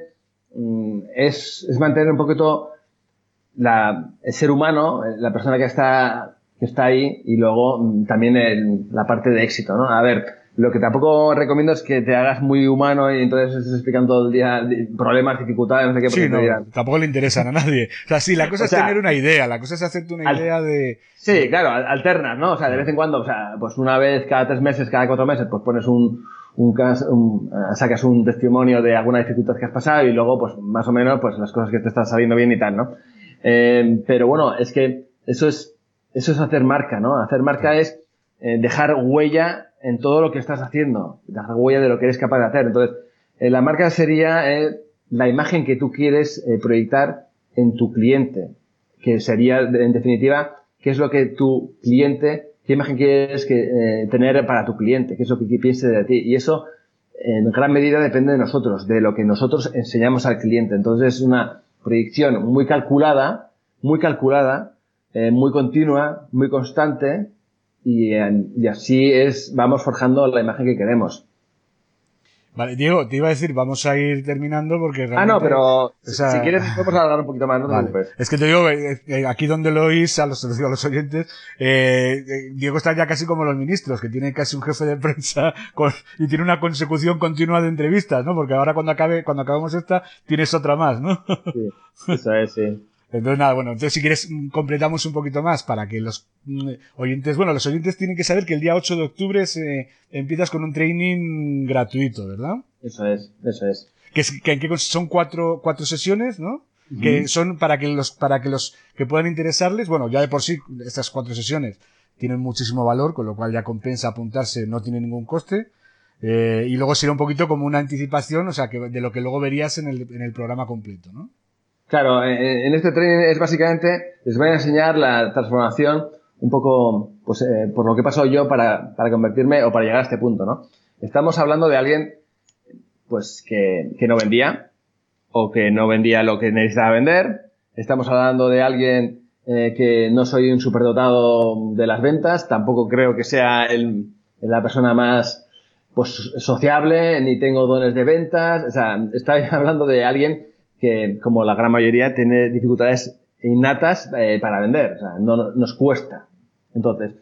mm, es, es mantener un poquito la, el ser humano, la persona que está, que está ahí y luego mm, también el, la parte de éxito, ¿no? A ver, lo que tampoco recomiendo es que te hagas muy humano y entonces estés explicando todo el día problemas, dificultades, no sé qué. Sí, no, tampoco le interesan a nadie. O sea, sí, la [LAUGHS] cosa es tener una idea, la cosa es hacerte una idea de... Sí, claro, alternas, ¿no? O sea, de vez en cuando, o sea, pues una vez cada tres meses, cada cuatro meses, pues pones un, un, un, sacas un testimonio de alguna dificultad que has pasado y luego, pues más o menos, pues las cosas que te están saliendo bien y tal, ¿no? Eh, pero bueno, es que eso es, eso es hacer marca, ¿no? Hacer marca es eh, dejar huella en todo lo que estás haciendo, dejar huella de lo que eres capaz de hacer. Entonces, eh, la marca sería la imagen que tú quieres proyectar en tu cliente, que sería, en definitiva, qué es lo que tu cliente, qué imagen quieres que, tener para tu cliente, qué es lo que piense de ti. Y eso, en gran medida, depende de nosotros, de lo que nosotros enseñamos al cliente. Entonces, es una, proyección muy calculada, muy calculada, eh, muy continua, muy constante y, así es, vamos forjando la imagen que queremos. Vale, Diego, te iba a decir, vamos a ir terminando porque Ah, no, realmente- pero o sea- si quieres podemos alargar un poquito más, no te Vale. preocupes. Es que te digo, eh, eh, aquí donde lo oís, a los, [LAUGHS] a los oyentes, eh, eh, Diego está ya casi como los ministros, que tiene casi un jefe de prensa [LAUGHS] con- y tiene una consecución continua de entrevistas, ¿no? Porque ahora cuando acabe, cuando acabemos esta, tienes otra más, ¿no? Sí, eso es, sí. Entonces, nada, bueno, entonces si quieres mm, completamos un poquito más para que los mm, oyentes, bueno, los oyentes tienen que saber que el día 8 de octubre se, empiezas con un training gratuito, ¿verdad? Eso es, eso es. Que, que, que son cuatro, cuatro sesiones, ¿no? Que son para que los, para que los que puedan interesarles, bueno, ya de por sí, estas cuatro sesiones tienen muchísimo valor, con lo cual ya compensa apuntarse, no tiene ningún coste. Eh, y luego será un poquito como una anticipación, o sea, que de lo que luego verías en el, en el programa completo, ¿no? Claro, eh, en este training es básicamente, les voy a enseñar la transformación un poco, pues, eh, por lo que he pasado yo para, para convertirme o para llegar a este punto, ¿no? Estamos hablando de alguien, pues, que, que no vendía, o que no vendía lo que necesitaba vender. Estamos hablando de alguien eh, que no soy un superdotado de las ventas, tampoco creo que sea el, la persona más pues sociable, ni tengo dones de ventas, o sea, estoy [LAUGHS] hablando de alguien que, como la gran mayoría, tiene dificultades innatas eh, para vender, o sea, no, no- nos cuesta. Entonces,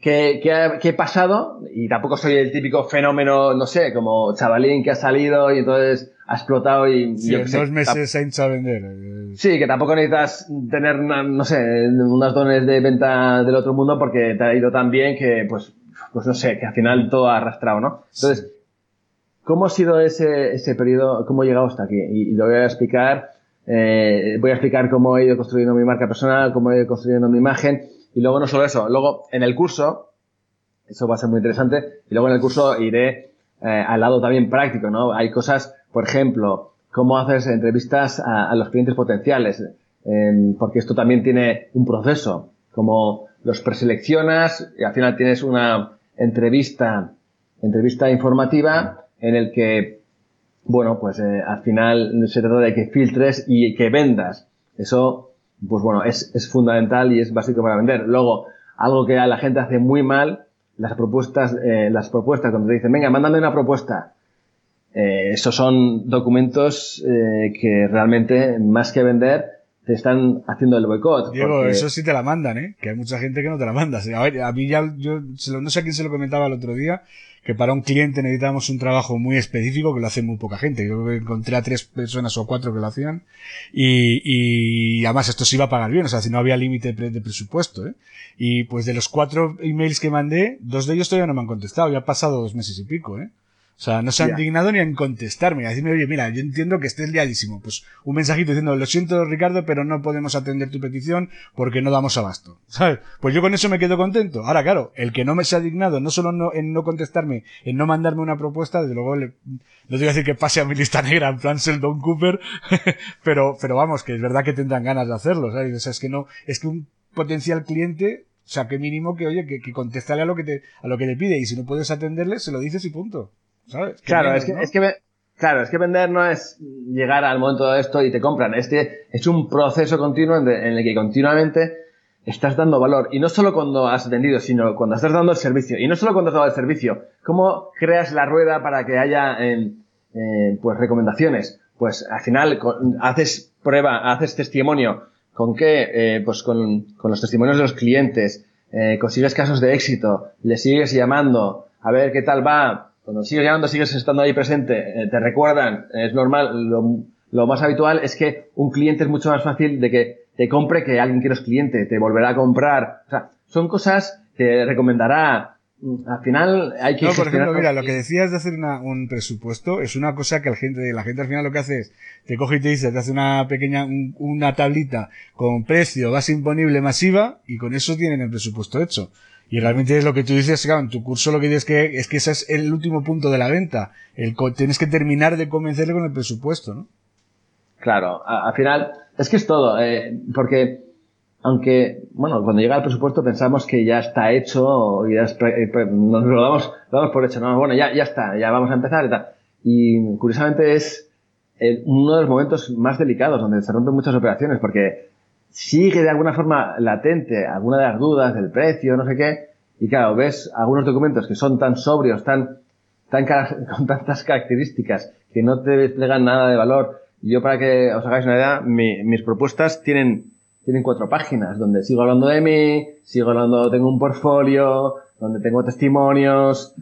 ¿qué, qué ha, qué pasado? Y tampoco soy el típico fenómeno, no sé, como chavalín que ha salido y entonces ha explotado y Sí, yo en sé, dos meses se ha hinchado a vender. eh, Sí, que tampoco necesitas tener, una- no sé, unos dones de venta del otro mundo porque te ha ido tan bien que, pues, pues no sé, que al final todo ha arrastrado, ¿no? Entonces, ¿cómo ha sido ese, ese periodo, cómo he llegado hasta aquí? Y, lo voy a explicar, eh, voy a explicar cómo he ido construyendo mi marca personal, cómo he ido construyendo mi imagen, y luego no solo eso, luego en el curso, eso va a ser muy interesante, y luego en el curso iré eh, al lado también práctico, ¿no? Hay cosas, por ejemplo, cómo haces entrevistas a, a los clientes potenciales, em, porque esto también tiene un proceso, como los preseleccionas y al final tienes una entrevista, entrevista informativa en el que, bueno, pues eh, al final se trata de que filtres y que vendas. Eso, pues bueno, es, es fundamental y es básico para vender. Luego, algo que la gente hace muy mal, las propuestas, eh, las propuestas, cuando te dicen, venga, mándame una propuesta. Eh, esos son documentos eh, que realmente, más que vender, te están haciendo el boicot. Diego, porque- eso sí te la mandan, ¿eh? Que hay mucha gente que no te la manda. A ver, a mí ya, yo no sé a quién se lo comentaba el otro día, que para un cliente necesitábamos un trabajo muy específico que lo hace muy poca gente. Yo encontré a tres personas o cuatro que lo hacían y, y además esto se iba a pagar bien, o sea, si no había límite de, pre- de presupuesto, ¿eh? Y pues de los cuatro emails que mandé, dos de ellos todavía no me han contestado, ya ha pasado dos meses y pico, ¿eh? O sea, no se han Ya. dignado ni en contestarme, a decirme, oye, mira, yo entiendo que estés liadísimo. Pues un mensajito diciendo, lo siento Ricardo, pero no podemos atender tu petición porque no damos abasto. ¿Sabes? Pues yo con eso me quedo contento. Ahora, claro, el que no me se ha dignado, no solo no- en no contestarme, en no mandarme una propuesta, desde luego le- no te voy a decir que pase a mi lista negra en plan Sheldon Cooper, [LAUGHS] pero, pero vamos, que es verdad que tendrán ganas de hacerlo, ¿sabes? O sea, es que no, es que un potencial cliente, o sea, que mínimo que, oye, que, que contestale a lo que te, a lo que le pide y si no puedes atenderle, se lo dices y punto. ¿Sabes? Que Claro, menos, es que, ¿no? es que claro, es que vender no es llegar al momento de esto y te compran. Este es un proceso continuo en, de- en el que continuamente estás dando valor. Y no solo cuando has vendido, sino cuando estás dando el servicio. Y no solo cuando has dado el servicio. ¿Cómo creas la rueda para que haya eh, eh, pues recomendaciones? Pues al final con- haces prueba, haces testimonio. ¿Con qué? Eh, pues con, con los testimonios de los clientes. Eh, consigues casos de éxito. Le sigues llamando. A ver qué tal va. Cuando sigues llamando, sigues estando ahí presente. eh, te recuerdan. Es normal. Lo, lo más habitual es que un cliente es mucho más fácil de que te compre que alguien que no es cliente. Te volverá a comprar. O sea, son cosas que recomendará. Mm, Al final hay que No, por ejemplo, mira, lo que decías de hacer una- un presupuesto es una cosa que la gente, la gente al final lo que hace es, te coge y te dice, te hace una pequeña, un- una tablita con precio, base imponible masiva, y con eso tienen el presupuesto hecho. Y realmente es lo que tú dices, claro, en tu curso lo que tienes que, es que ese es el último punto de la venta. El, tienes que terminar de convencerle con el presupuesto, ¿no? Claro, al final, es que es todo, eh, porque aunque, bueno, cuando llega el presupuesto pensamos que ya está hecho ya es eh, nos lo damos, lo damos por hecho, ¿no? Bueno, ya, ya está, ya vamos a empezar y tal. Y curiosamente es uno de los momentos más delicados donde se rompen muchas operaciones porque sigue de alguna forma latente alguna de las dudas del precio, no sé qué, y claro, ves algunos documentos que son tan sobrios, tan tan, [LAUGHS] con tantas características que no te desplegan nada de valor. Yo, para que os hagáis una idea, mis propuestas tienen, tienen cuatro páginas, donde sigo hablando de mí, sigo hablando, tengo un portfolio, donde tengo testimonios,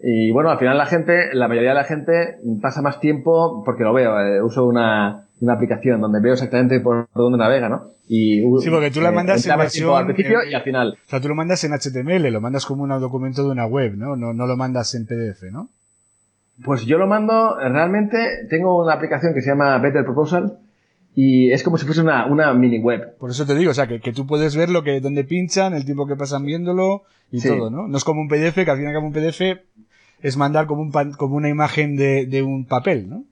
y bueno, al final la gente, la mayoría de la gente pasa más tiempo porque lo veo, eh, uso una, una aplicación donde veo exactamente por dónde navega, ¿no? Y, sí, porque tú la eh, mandas en versión, al principio y al final. O sea, tú lo mandas en HTML, lo mandas como un documento de una web, ¿no? No, no lo mandas en PDF, ¿no? Pues yo lo mando, realmente tengo una aplicación que se llama Better Proposal y es como si fuese una, una mini web. Por eso te digo, o sea, que, que tú puedes ver lo que, donde pinchan, el tiempo que pasan viéndolo y todo, ¿no? No es como un PDF, que al fin y al cabo un PDF es mandar como, un como una imagen de, de un papel, ¿no?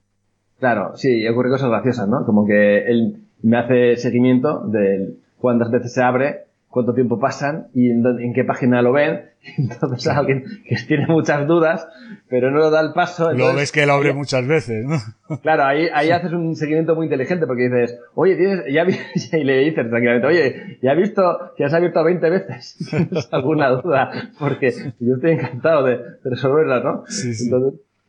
Claro, sí, ocurre cosas graciosas, ¿no? Como que él me hace seguimiento de cuántas veces se abre cuánto tiempo pasan y en, qué página lo ven. [LAUGHS] Entonces alguien que tiene muchas dudas, pero no lo da el paso. lo ves que lo abre muchas veces, ¿no? [LAUGHS] Claro, ahí, ahí haces un seguimiento muy inteligente porque dices, oye, tienes, ya [LAUGHS] y le dices tranquilamente, oye, ya he visto que has abierto 20 veces. ¿Tienes alguna duda? Porque yo estoy encantado de, resolverla, ¿no? Sí, sí.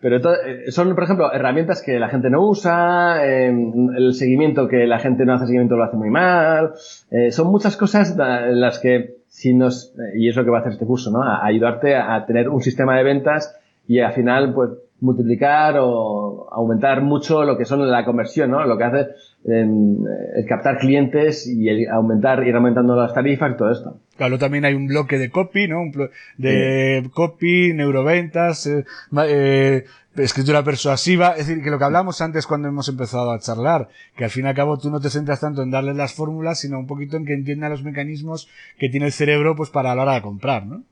Pero eh, son, por ejemplo, herramientas que la gente no usa, em, el seguimiento que la gente no hace seguimiento lo hace muy mal. Eh, son muchas cosas en las que si nos, eh, y es lo que va a hacer este curso, ¿no? Ayudarte a, tener un sistema de ventas y al final, pues, multiplicar o aumentar mucho lo que son la conversión, ¿no? Lo que hace em, el captar clientes y el aumentar, ir aumentando las tarifas y todo esto. Claro, también hay un bloque de copy, ¿no? de copy, neuroventas, eh, eh, escritura persuasiva. Es decir, que lo que hablamos antes cuando hemos empezado a charlar, que al fin y al cabo tú no te centras tanto en darles las fórmulas, sino un poquito en que entienda los mecanismos que tiene el cerebro, pues para a la hora de comprar, ¿no?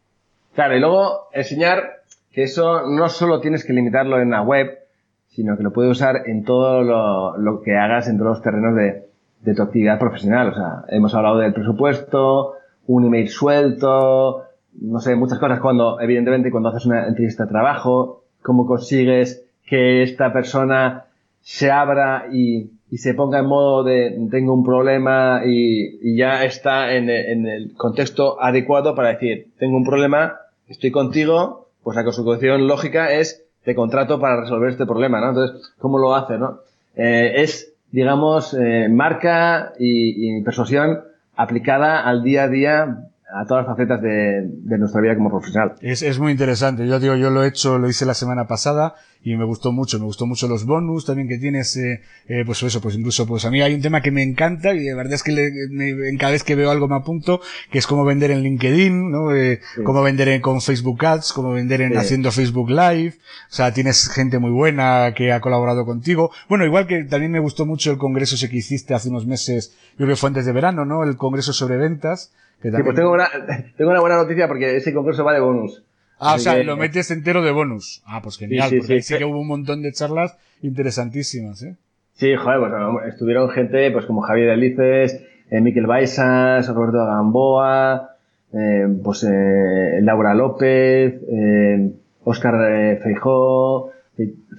Claro, y luego enseñar que eso no solo tienes que limitarlo en la web, sino que lo puedes usar en todo lo, que hagas en todos los terrenos de, tu actividad profesional. O sea, hemos hablado del presupuesto, un email suelto, no sé, muchas cosas cuando, evidentemente, cuando haces una entrevista de trabajo, cómo consigues que esta persona se abra y, y se ponga en modo de tengo un problema y, ya está en, el contexto adecuado para decir tengo un problema, estoy contigo, pues la consecución lógica es te contrato para resolver este problema, ¿no? Entonces, ¿cómo lo hace, no? Eh, es, digamos, eh, marca y, y persuasión aplicada al día a día a todas las facetas de, de nuestra vida como profesional. Es, es, muy interesante. Yo digo, yo lo he hecho, lo hice la semana pasada y me gustó mucho. Me gustó mucho los bonus también que tienes, eh, eh, pues eso, pues incluso, pues a mí hay un tema que me encanta y de verdad es que le, me, cada vez que veo algo me apunto, que es cómo vender en LinkedIn, ¿no? Eh, Cómo vender en, con Facebook Ads, cómo vender en haciendo Facebook Live. O sea, tienes gente muy buena que ha colaborado contigo. Bueno, igual que también me gustó mucho el congreso ese que hiciste hace unos meses, yo creo que fue antes de verano, ¿no? El congreso sobre ventas Sí, pues tengo una, [LAUGHS] tengo una buena noticia porque ese concurso va de bonus. Ah, o sea, lo metes entero de bonus. Ah, pues genial, sí, porque sí, que hubo un montón de charlas interesantísimas, ¿eh? Sí, joder, pues estuvieron gente pues como Javier Elices, eh, Miquel Baisas, Roberto Gamboa, eh, pues eh, Laura López, eh, Oscar eh, Feijó,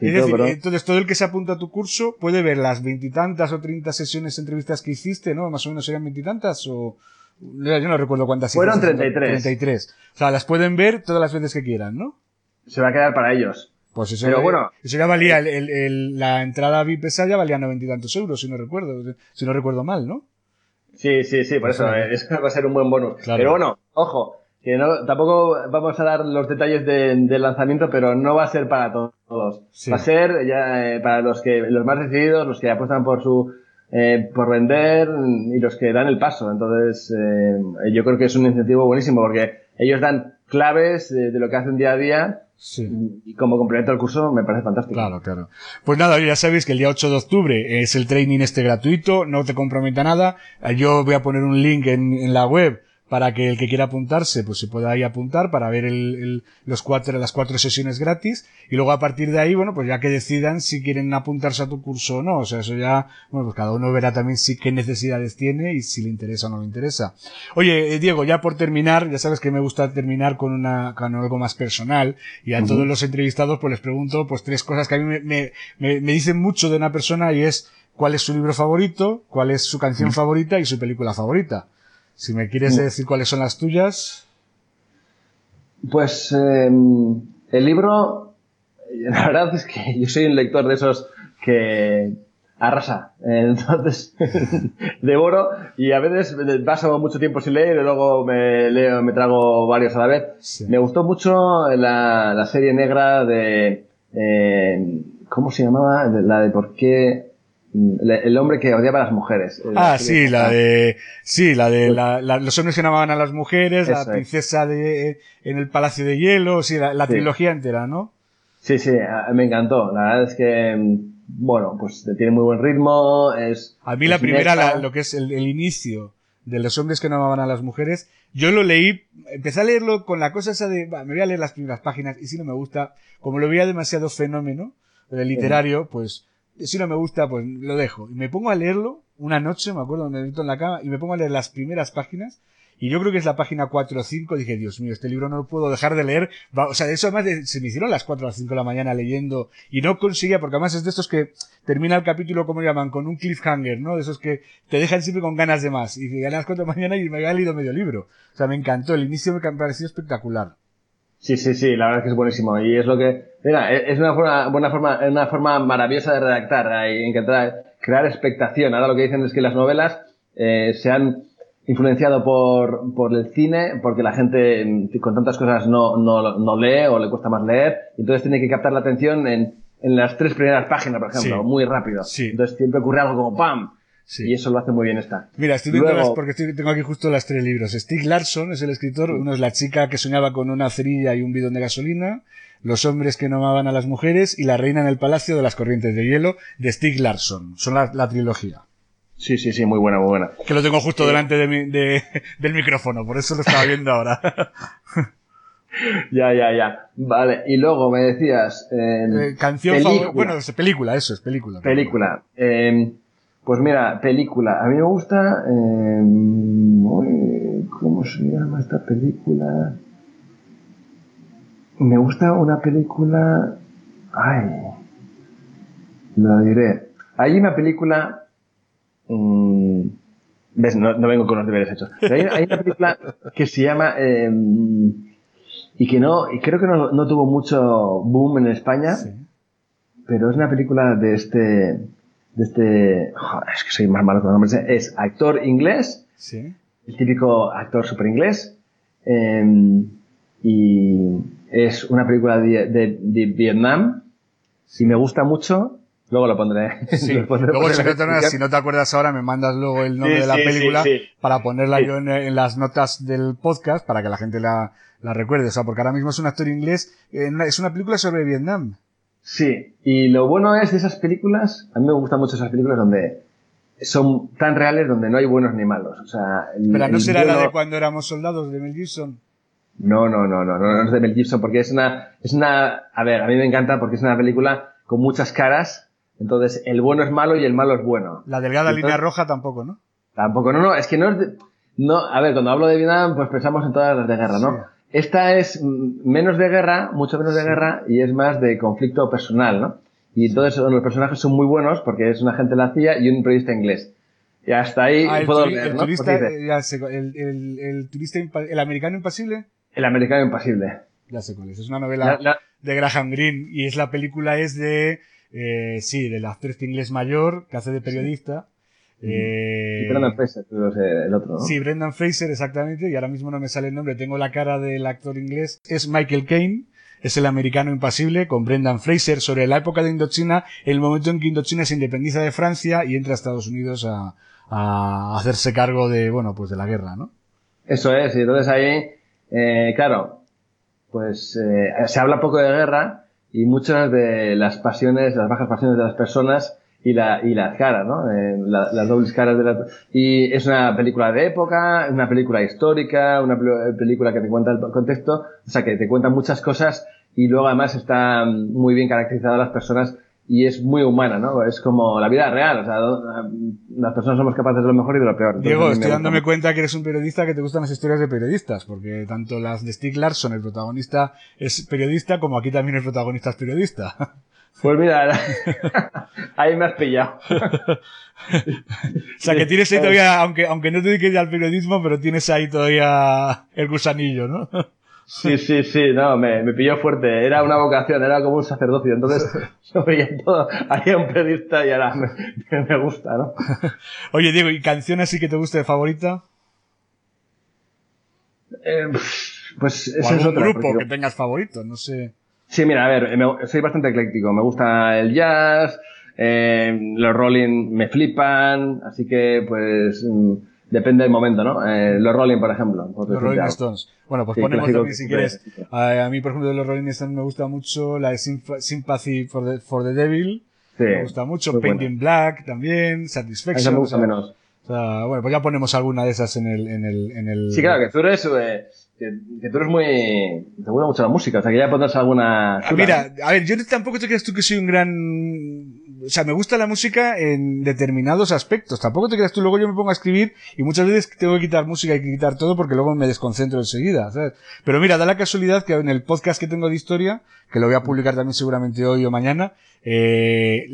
entonces todo el que se apunta a tu curso puede ver las veintitantas o treinta sesiones, entrevistas que hiciste, ¿no? Más o menos serían veintitantas o... Yo no recuerdo cuántas. Fueron 33. 33. O sea, las pueden ver todas las veces que quieran, ¿no? Se va a quedar para ellos. Pues eso, Pero bueno, eso ya valía, el, el, la entrada VIP esa ya valía noventa y tantos euros, si no recuerdo, si no recuerdo mal, ¿no? Sí, sí, sí, por eso, eh, eso va a ser un buen bonus. Pero bueno, ojo, que no, tampoco vamos a dar los detalles del lanzamiento, pero no va a ser para todos. Va a ser ya eh, para los que, los más decididos, los que apuestan por su eh, por vender y los que dan el paso. Entonces, eh, yo creo que es un incentivo buenísimo porque ellos dan claves de, lo que hacen día a día y como complemento al curso me parece fantástico. Claro, claro. Pues nada, ya sabéis que el día 8 de octubre es el training este gratuito, no te comprometa nada. Yo voy a poner un link en, en la web para que el que quiera apuntarse, pues se pueda ahí apuntar para ver el, los cuatro, las cuatro sesiones gratis. Y luego a partir de ahí, bueno, pues ya que decidan si quieren apuntarse a tu curso o no, o sea, eso ya, bueno, pues cada uno verá también si qué necesidades tiene y si le interesa o no le interesa. Oye, eh, Diego, ya por terminar, ya sabes que me gusta terminar con una, con algo más personal. Y a todos los entrevistados pues les pregunto pues tres cosas que a mí me, me, me, dicen mucho de una persona y es cuál es su libro favorito, cuál es su canción favorita y su película favorita. Si me quieres decir cuáles son las tuyas. Pues em, el libro [LAUGHS] la verdad es que yo soy un lector de esos que arrasa. [LAUGHS] Entonces, [LAUGHS] devoro y a veces paso mucho tiempo sin leer y luego me leo, me trago varios a la vez. Sí. Me gustó mucho la, la serie negra de, eh, ¿cómo se llamaba? La de por qué, mm, el hombre que odiaba a las mujeres. Ah, sí, la de, sí, la de la- la- los hombres que no amaban a las mujeres, la es. princesa de, en el Palacio de Hielo, sí, la, Sí. trilogía entera, ¿no? Sí, sí, me encantó. La verdad es que, mm, bueno, pues tiene muy buen ritmo, es... A mí la primera, la- lo que es el, el inicio de los hombres que no amaban a las mujeres, yo lo leí, empecé a leerlo con la cosa esa de, "Va, me voy a leer las primeras páginas y si no me gusta, como lo veía demasiado fenómeno literario, pues si no me gusta, pues lo dejo. Y me pongo a leerlo una noche, me acuerdo, me meto en la cama y me pongo a leer las primeras páginas y yo creo que es la página 4 o 5. Dije, Dios mío, este libro no lo puedo dejar de leer. O sea, de eso además de- se me hicieron las 4 o las 5 de la mañana leyendo y no conseguía, porque además es de estos que termina el capítulo, como llaman, con un cliffhanger, ¿no? De esos que te dejan siempre con ganas de más. Y llegan a las 4 de la mañana y me había leído medio libro. O sea, me encantó. El inicio me pareció espectacular. Sí, sí, sí, la verdad es que es buenísimo. Y es lo que, mira, e- es una forma, buena forma, una forma maravillosa de redactar, eh, intentar crear expectación. Ahora lo que dicen es que las novelas eh, se han influenciado por, por el cine, porque la gente mm, con tantas cosas no, no, no lee o le cuesta más leer, y entonces tiene que captar la atención en, en las tres primeras páginas, por ejemplo, Sí. muy rápido. Sí. Entonces siempre ocurre algo como ¡pam! Sí. Y eso lo hace muy bien esta. Mira, estoy viendo Luego- las, porque estoy- tengo aquí justo las tres libros. Stieg Larsson es el escritor, uno es la chica que soñaba con una cerilla y un bidón de gasolina, los hombres que no amaban a las mujeres y la reina en el palacio de las corrientes de hielo de Stieg Larsson. Son la, la trilogía. Sí, sí, sí, muy buena, muy buena. Que lo tengo justo delante de mi- de- del micrófono, por eso lo estaba viendo ahora. [LAUGHS] Ya, ya, ya. Vale, y luego me decías... eh, Eh, canción película. Bueno, es película, eso es película. Película. Eh, pues mira, película. A mí me gusta. eh, ¿Cómo se llama esta película? Me gusta una película. Ay. Lo diré. Hay una película. mm, ¿Ves? No, no vengo con los deberes hechos. Pero hay, hay una película que se llama. eh, y que no. Y creo que no, no tuvo mucho boom en España Sí. pero es una película de este de este joder, es que soy más malo con los nombres es actor inglés Sí. el típico actor super inglés eh, y es una película de, de- de Vietnam y me gusta mucho luego lo pondré Sí. [LAUGHS] lo pondré Luego, si no, te, si no te acuerdas ahora, me mandas luego el nombre Sí, de la sí, película para ponerla yo en, en las notas del podcast para que la gente la, la recuerde. O sea, porque ahora mismo es un actor inglés. eh, es una película sobre Vietnam. Sí, y lo bueno es de esas películas, a mí me gustan mucho esas películas donde son tan reales, donde no hay buenos ni malos. O sea, Pero no será la de cuando éramos soldados de Mel Gibson. No, no, no, no, no, no es de Mel Gibson porque es una, es una, a ver, a mí me encanta porque es una película con muchas caras, entonces el bueno es malo y el malo es bueno. La delgada Entonces- línea roja tampoco, ¿no? Tampoco, no, no, es que no es de, no, a ver, cuando hablo de Vietnam, pues pensamos en todas las de guerra, ¿no? Sí. Esta es menos de guerra, mucho menos de guerra y es más de conflicto personal, ¿no? Y entonces los personajes son muy buenos porque es un agente de la CIA y un periodista inglés. Y hasta ahí Ah, el, puedo turi- leer, el ¿no? turista, el, el, el turista, el americano impasible, el americano impasible. ya sé cuál es. Es una novela La- la- de Graham Greene y es la película es de, eh, sí, del actor inglés mayor que hace de periodista. Eh, y Brendan Fraser, el otro, ¿no? Sí, Brendan Fraser, exactamente, y ahora mismo no me sale el nombre, tengo la cara del actor inglés. Es Michael Caine, es el americano impasible, con Brendan Fraser, sobre la época de Indochina, el momento en que Indochina se independiza de Francia y entra a Estados Unidos a, a hacerse cargo de, bueno, pues de la guerra, ¿no? Eso es, y entonces ahí, eh, claro, pues eh, se habla poco de guerra y muchas de las pasiones, las bajas pasiones de las personas y, la, y las caras, ¿no? Eh, la- las dobles caras de la... Y es una película de época, una película histórica, una pel- película que te cuenta el contexto, o sea, que te cuenta muchas cosas y luego además está mm, muy bien caracterizada las personas y es muy humana, ¿no? Es como la vida real, o sea, do- las personas somos capaces de lo mejor y de lo peor. Diego, estoy dándome mucho. cuenta que eres un periodista que te gustan las historias de periodistas, porque tanto las de Stieg Larsson, el protagonista, es periodista, como aquí también el protagonista es periodista. [LAUGHS] Pues [LAUGHS] mira, ahí me has pillado. O sea, que tienes ahí todavía, aunque, aunque no te dediques al periodismo, pero tienes ahí todavía el gusanillo, ¿no? Sí, sí, sí, no, me, me pilló fuerte. Era una vocación, era como un sacerdocio. Entonces, [LAUGHS] yo veía todo, había un periodista y ahora me, me gusta, ¿no? [LAUGHS] Oye, Diego, ¿y canción así que te guste de favorita? Eh, pues ¿O ese es otro. grupo porque- que tengas favorito? No sé. Sí, mira, a ver, me- soy bastante ecléctico. Me gusta el jazz, eh, los Rolling me flipan, así que pues mm, depende del momento, ¿no? Eh, los Rolling, por ejemplo. por Los Rolling. Stones. Bueno, pues Sí, ponemos clásico también si quieres. A, a mí, por ejemplo, de los Rolling Stones me gusta mucho la de Symp- Sympathy for the, for the Devil. Sí, me gusta mucho. muy Paint buena. in Black también. Esa Satisfaction. me gusta o sea, menos. o sea, bueno, pues ya ponemos alguna de esas en el. En el, en el Sí, claro, que tú eres, eh, que, que tú eres muy, te gusta mucho la música, o sea que ya pondrás alguna. Ah. Mira, a ver, yo tampoco te creas tú que soy un gran... O sea, me gusta la música en determinados aspectos. Tampoco te creas tú, luego yo me pongo a escribir y muchas veces tengo que quitar música y que quitar todo porque luego me desconcentro enseguida, ¿sabes? Pero mira, da la casualidad que en el podcast que tengo de historia, que lo voy a publicar también seguramente hoy o mañana, eh,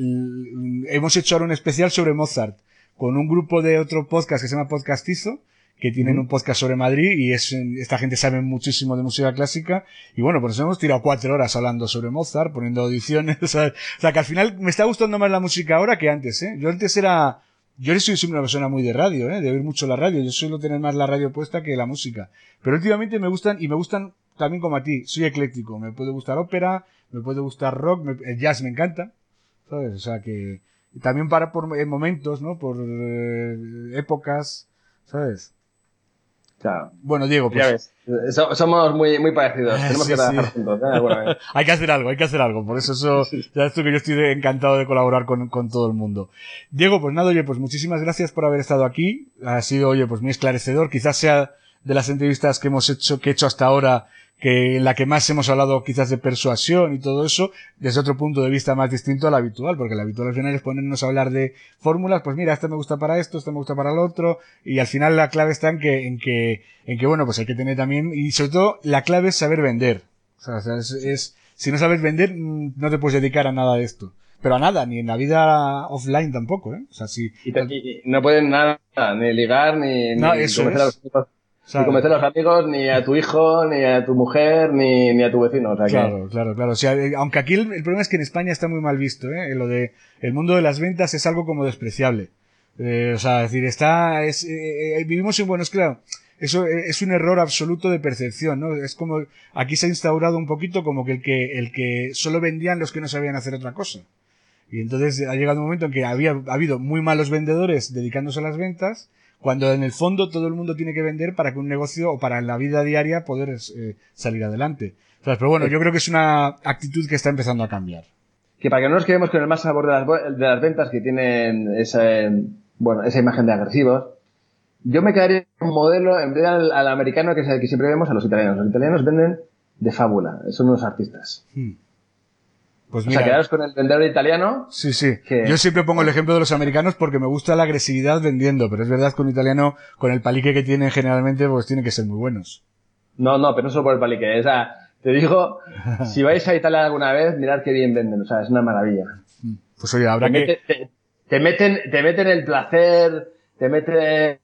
hemos hecho ahora un especial sobre Mozart con un grupo de otro podcast que se llama Podcastizo, que tienen un podcast sobre Madrid y es, esta gente sabe muchísimo de música clásica y bueno, pues nos hemos tirado cuatro horas hablando sobre Mozart, poniendo audiciones, [LAUGHS] sea, o sea, que al final me está gustando más la música ahora que antes, ¿eh? Yo antes era, yo soy soy una persona muy de radio, ¿eh? De oír mucho la radio, yo suelo tener más la radio puesta que la música, pero últimamente me gustan y me gustan también como a ti, soy ecléctico, me puede gustar ópera, me puede gustar rock, me- el jazz me encanta, ¿sabes? O sea que también para por en momentos, ¿no? Por eh, épocas, ¿sabes? Claro. Bueno, Diego, pues Ya ves, eh, so- somos muy, muy parecidos. Ah, Tenemos sí, que trabajar sí. juntos, ¿eh? Alguna [LAUGHS] vez. hay que hacer algo, hay que hacer algo. Por eso, eso ya ves tú que yo estoy de- encantado de colaborar con, con todo el mundo. Diego, pues nada, oye, pues muchísimas gracias por haber estado aquí. Ha sido, oye, pues muy esclarecedor. Quizás sea de las entrevistas que hemos hecho, que he hecho hasta ahora, que en la que más hemos hablado quizás de persuasión y todo eso, desde otro punto de vista más distinto al habitual, porque el habitual al final es ponernos a hablar de fórmulas, pues mira, esto me gusta para esto, esto me gusta para lo otro, y al final la clave está en que, en que, en que bueno, pues hay que tener también, y sobre todo la clave es saber vender. O sea, o sea, es, es- si no sabes vender, mm, no te puedes dedicar a nada de esto. Pero a nada, ni en la vida offline tampoco, ¿eh? O sea, si, Y, te- y- y no pueden nada, ni ligar, ni, No, ni eso a los ni convencer a los amigos, ni a tu hijo, ni a tu mujer, ni, ni a tu vecino. O sea que, Claro, claro, claro. O sea, eh, aunque aquí el, el problema es que en España está muy mal visto, ¿eh? Lo de el mundo de las ventas es algo como despreciable. Eh, o sea, es decir, está, es, eh, vivimos en buenos, claro. Eso es un error absoluto de percepción, ¿no? Es como, aquí se ha instaurado un poquito como que el que, el que solo vendían los que no sabían hacer otra cosa. Y entonces ha llegado un momento en que había ha habido muy malos vendedores dedicándose a las ventas, cuando en el fondo todo el mundo tiene que vender para que un negocio o para la vida diaria poder eh, salir adelante. Pero bueno, yo creo que es una actitud que está empezando a cambiar. que para que no nos quedemos con el más sabor de las, de las ventas que tienen esa, bueno, esa imagen de agresivos, yo me quedaría con un modelo, en vez al, al americano que, es el que siempre vemos, a los italianos. Los italianos venden de fábula, son unos artistas. Hmm. Pues O sea, mira, quedaros con el vendedor italiano, sí, sí. que- Yo siempre pongo el ejemplo de los americanos porque me gusta la agresividad vendiendo, pero es verdad que un italiano, con el palique que tienen generalmente, pues tiene que ser muy buenos. no, no, pero no solo por el palique, o sea, te digo, [LAUGHS] si vais a Italia alguna vez, mirad qué bien venden, o sea, es una maravilla. Pues oye, habrá te, que... mete- te- te meten, te meten el placer, te meten de,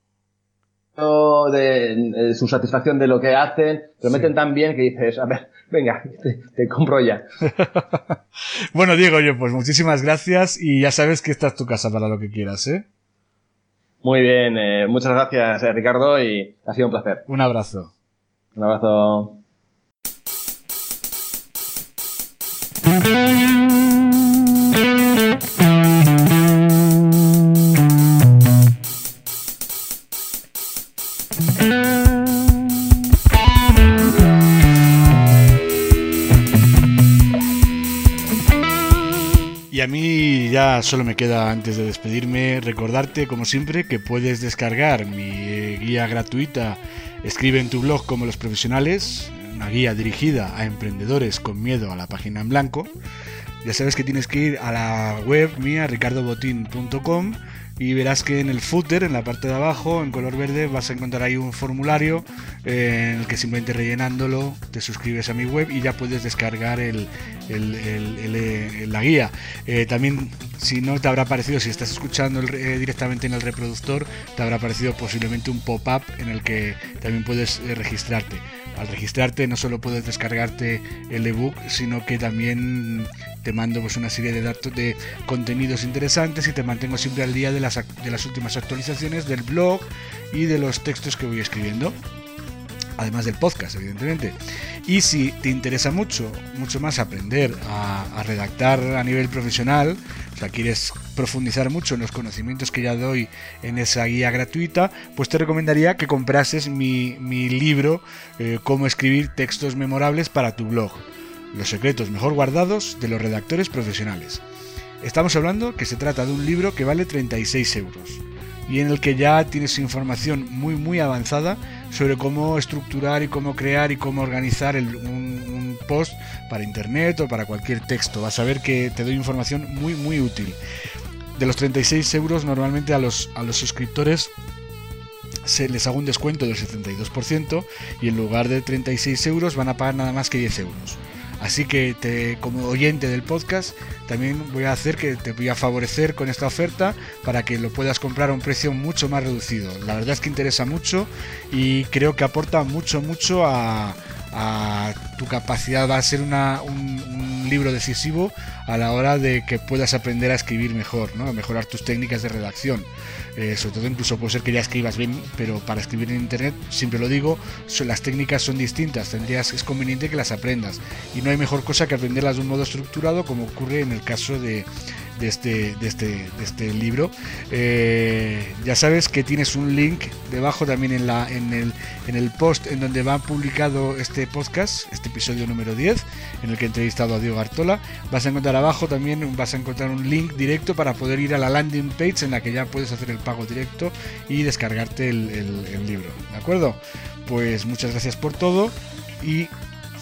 eh, su satisfacción de lo que hacen, te lo Sí. meten tan bien que dices, a ver, venga, te, te compro ya. [LAUGHS] Bueno, Diego, oye, pues muchísimas gracias y ya sabes que esta es tu casa para lo que quieras, ¿eh? Muy bien, eh, muchas gracias eh, Ricardo y ha sido un placer. Un abrazo. Un abrazo. Solo me queda, antes de despedirme, recordarte, como siempre, que puedes descargar mi eh, guía gratuita Escribe en tu blog como los profesionales, una guía dirigida a emprendedores con miedo a la página en blanco. Ya sabes que tienes que ir a la web mía, ricardobotin.com, y verás que en el footer, en la parte de abajo, en color verde, vas a encontrar ahí un formulario eh, en el que simplemente rellenándolo te suscribes a mi web y ya puedes descargar el, eh, la guía. Eh, también, si no te habrá parecido, si estás escuchando directamente en el reproductor, te habrá parecido posiblemente un pop-up en el que también puedes registrarte. Al registrarte no solo puedes descargarte el ebook, sino que también te mando pues, una serie de datos de contenidos interesantes y te mantengo siempre al día de las, de las últimas actualizaciones del blog y de los textos que voy escribiendo además del podcast, evidentemente. Y si te interesa mucho, mucho más aprender a, redactar a nivel profesional, o sea, quieres profundizar mucho en los conocimientos que ya doy en esa guía gratuita, pues te recomendaría que comprases mi, libro eh, Cómo escribir textos memorables para tu blog. Los secretos mejor guardados de los redactores profesionales. Estamos hablando que se trata de un libro que vale 36 euros y en el que ya tienes información muy muy avanzada sobre cómo estructurar y cómo crear y cómo organizar un, post para internet o para cualquier texto. Vas a ver que te doy información muy muy útil. De los 36 euros normalmente a los, a los suscriptores se les hago un descuento del 72% y en lugar de 36 euros van a pagar nada más que 10 euros. Así que te, como oyente del podcast, también voy a hacer que te voy a favorecer con esta oferta para que lo puedas comprar a un precio mucho más reducido. La verdad es que interesa mucho y creo que aporta mucho, mucho a, tu capacidad. Va a ser un, libro decisivo a la hora de que puedas aprender a escribir mejor, ¿no? a mejorar tus técnicas de redacción. Eh, sobre todo incluso puede ser que ya escribas bien, pero para escribir en internet, siempre lo digo, las técnicas son distintas, tendrías, es conveniente que las aprendas y no hay mejor cosa que aprenderlas de un modo estructurado como ocurre en el caso de, de este, de este, de este libro. Eh, ya sabes que tienes un link debajo también en, la, en, el, en el post en donde va publicado este podcast, este episodio número 10, en el que he entrevistado a Diego Artola. Vas a encontrar abajo también vas a encontrar un link directo para poder ir a la landing page en la que ya puedes hacer el pago directo y descargarte el, el libro. ¿De acuerdo? Pues muchas gracias por todo y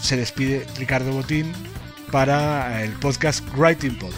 se despide Ricardo Botín para el podcast Writing Pod.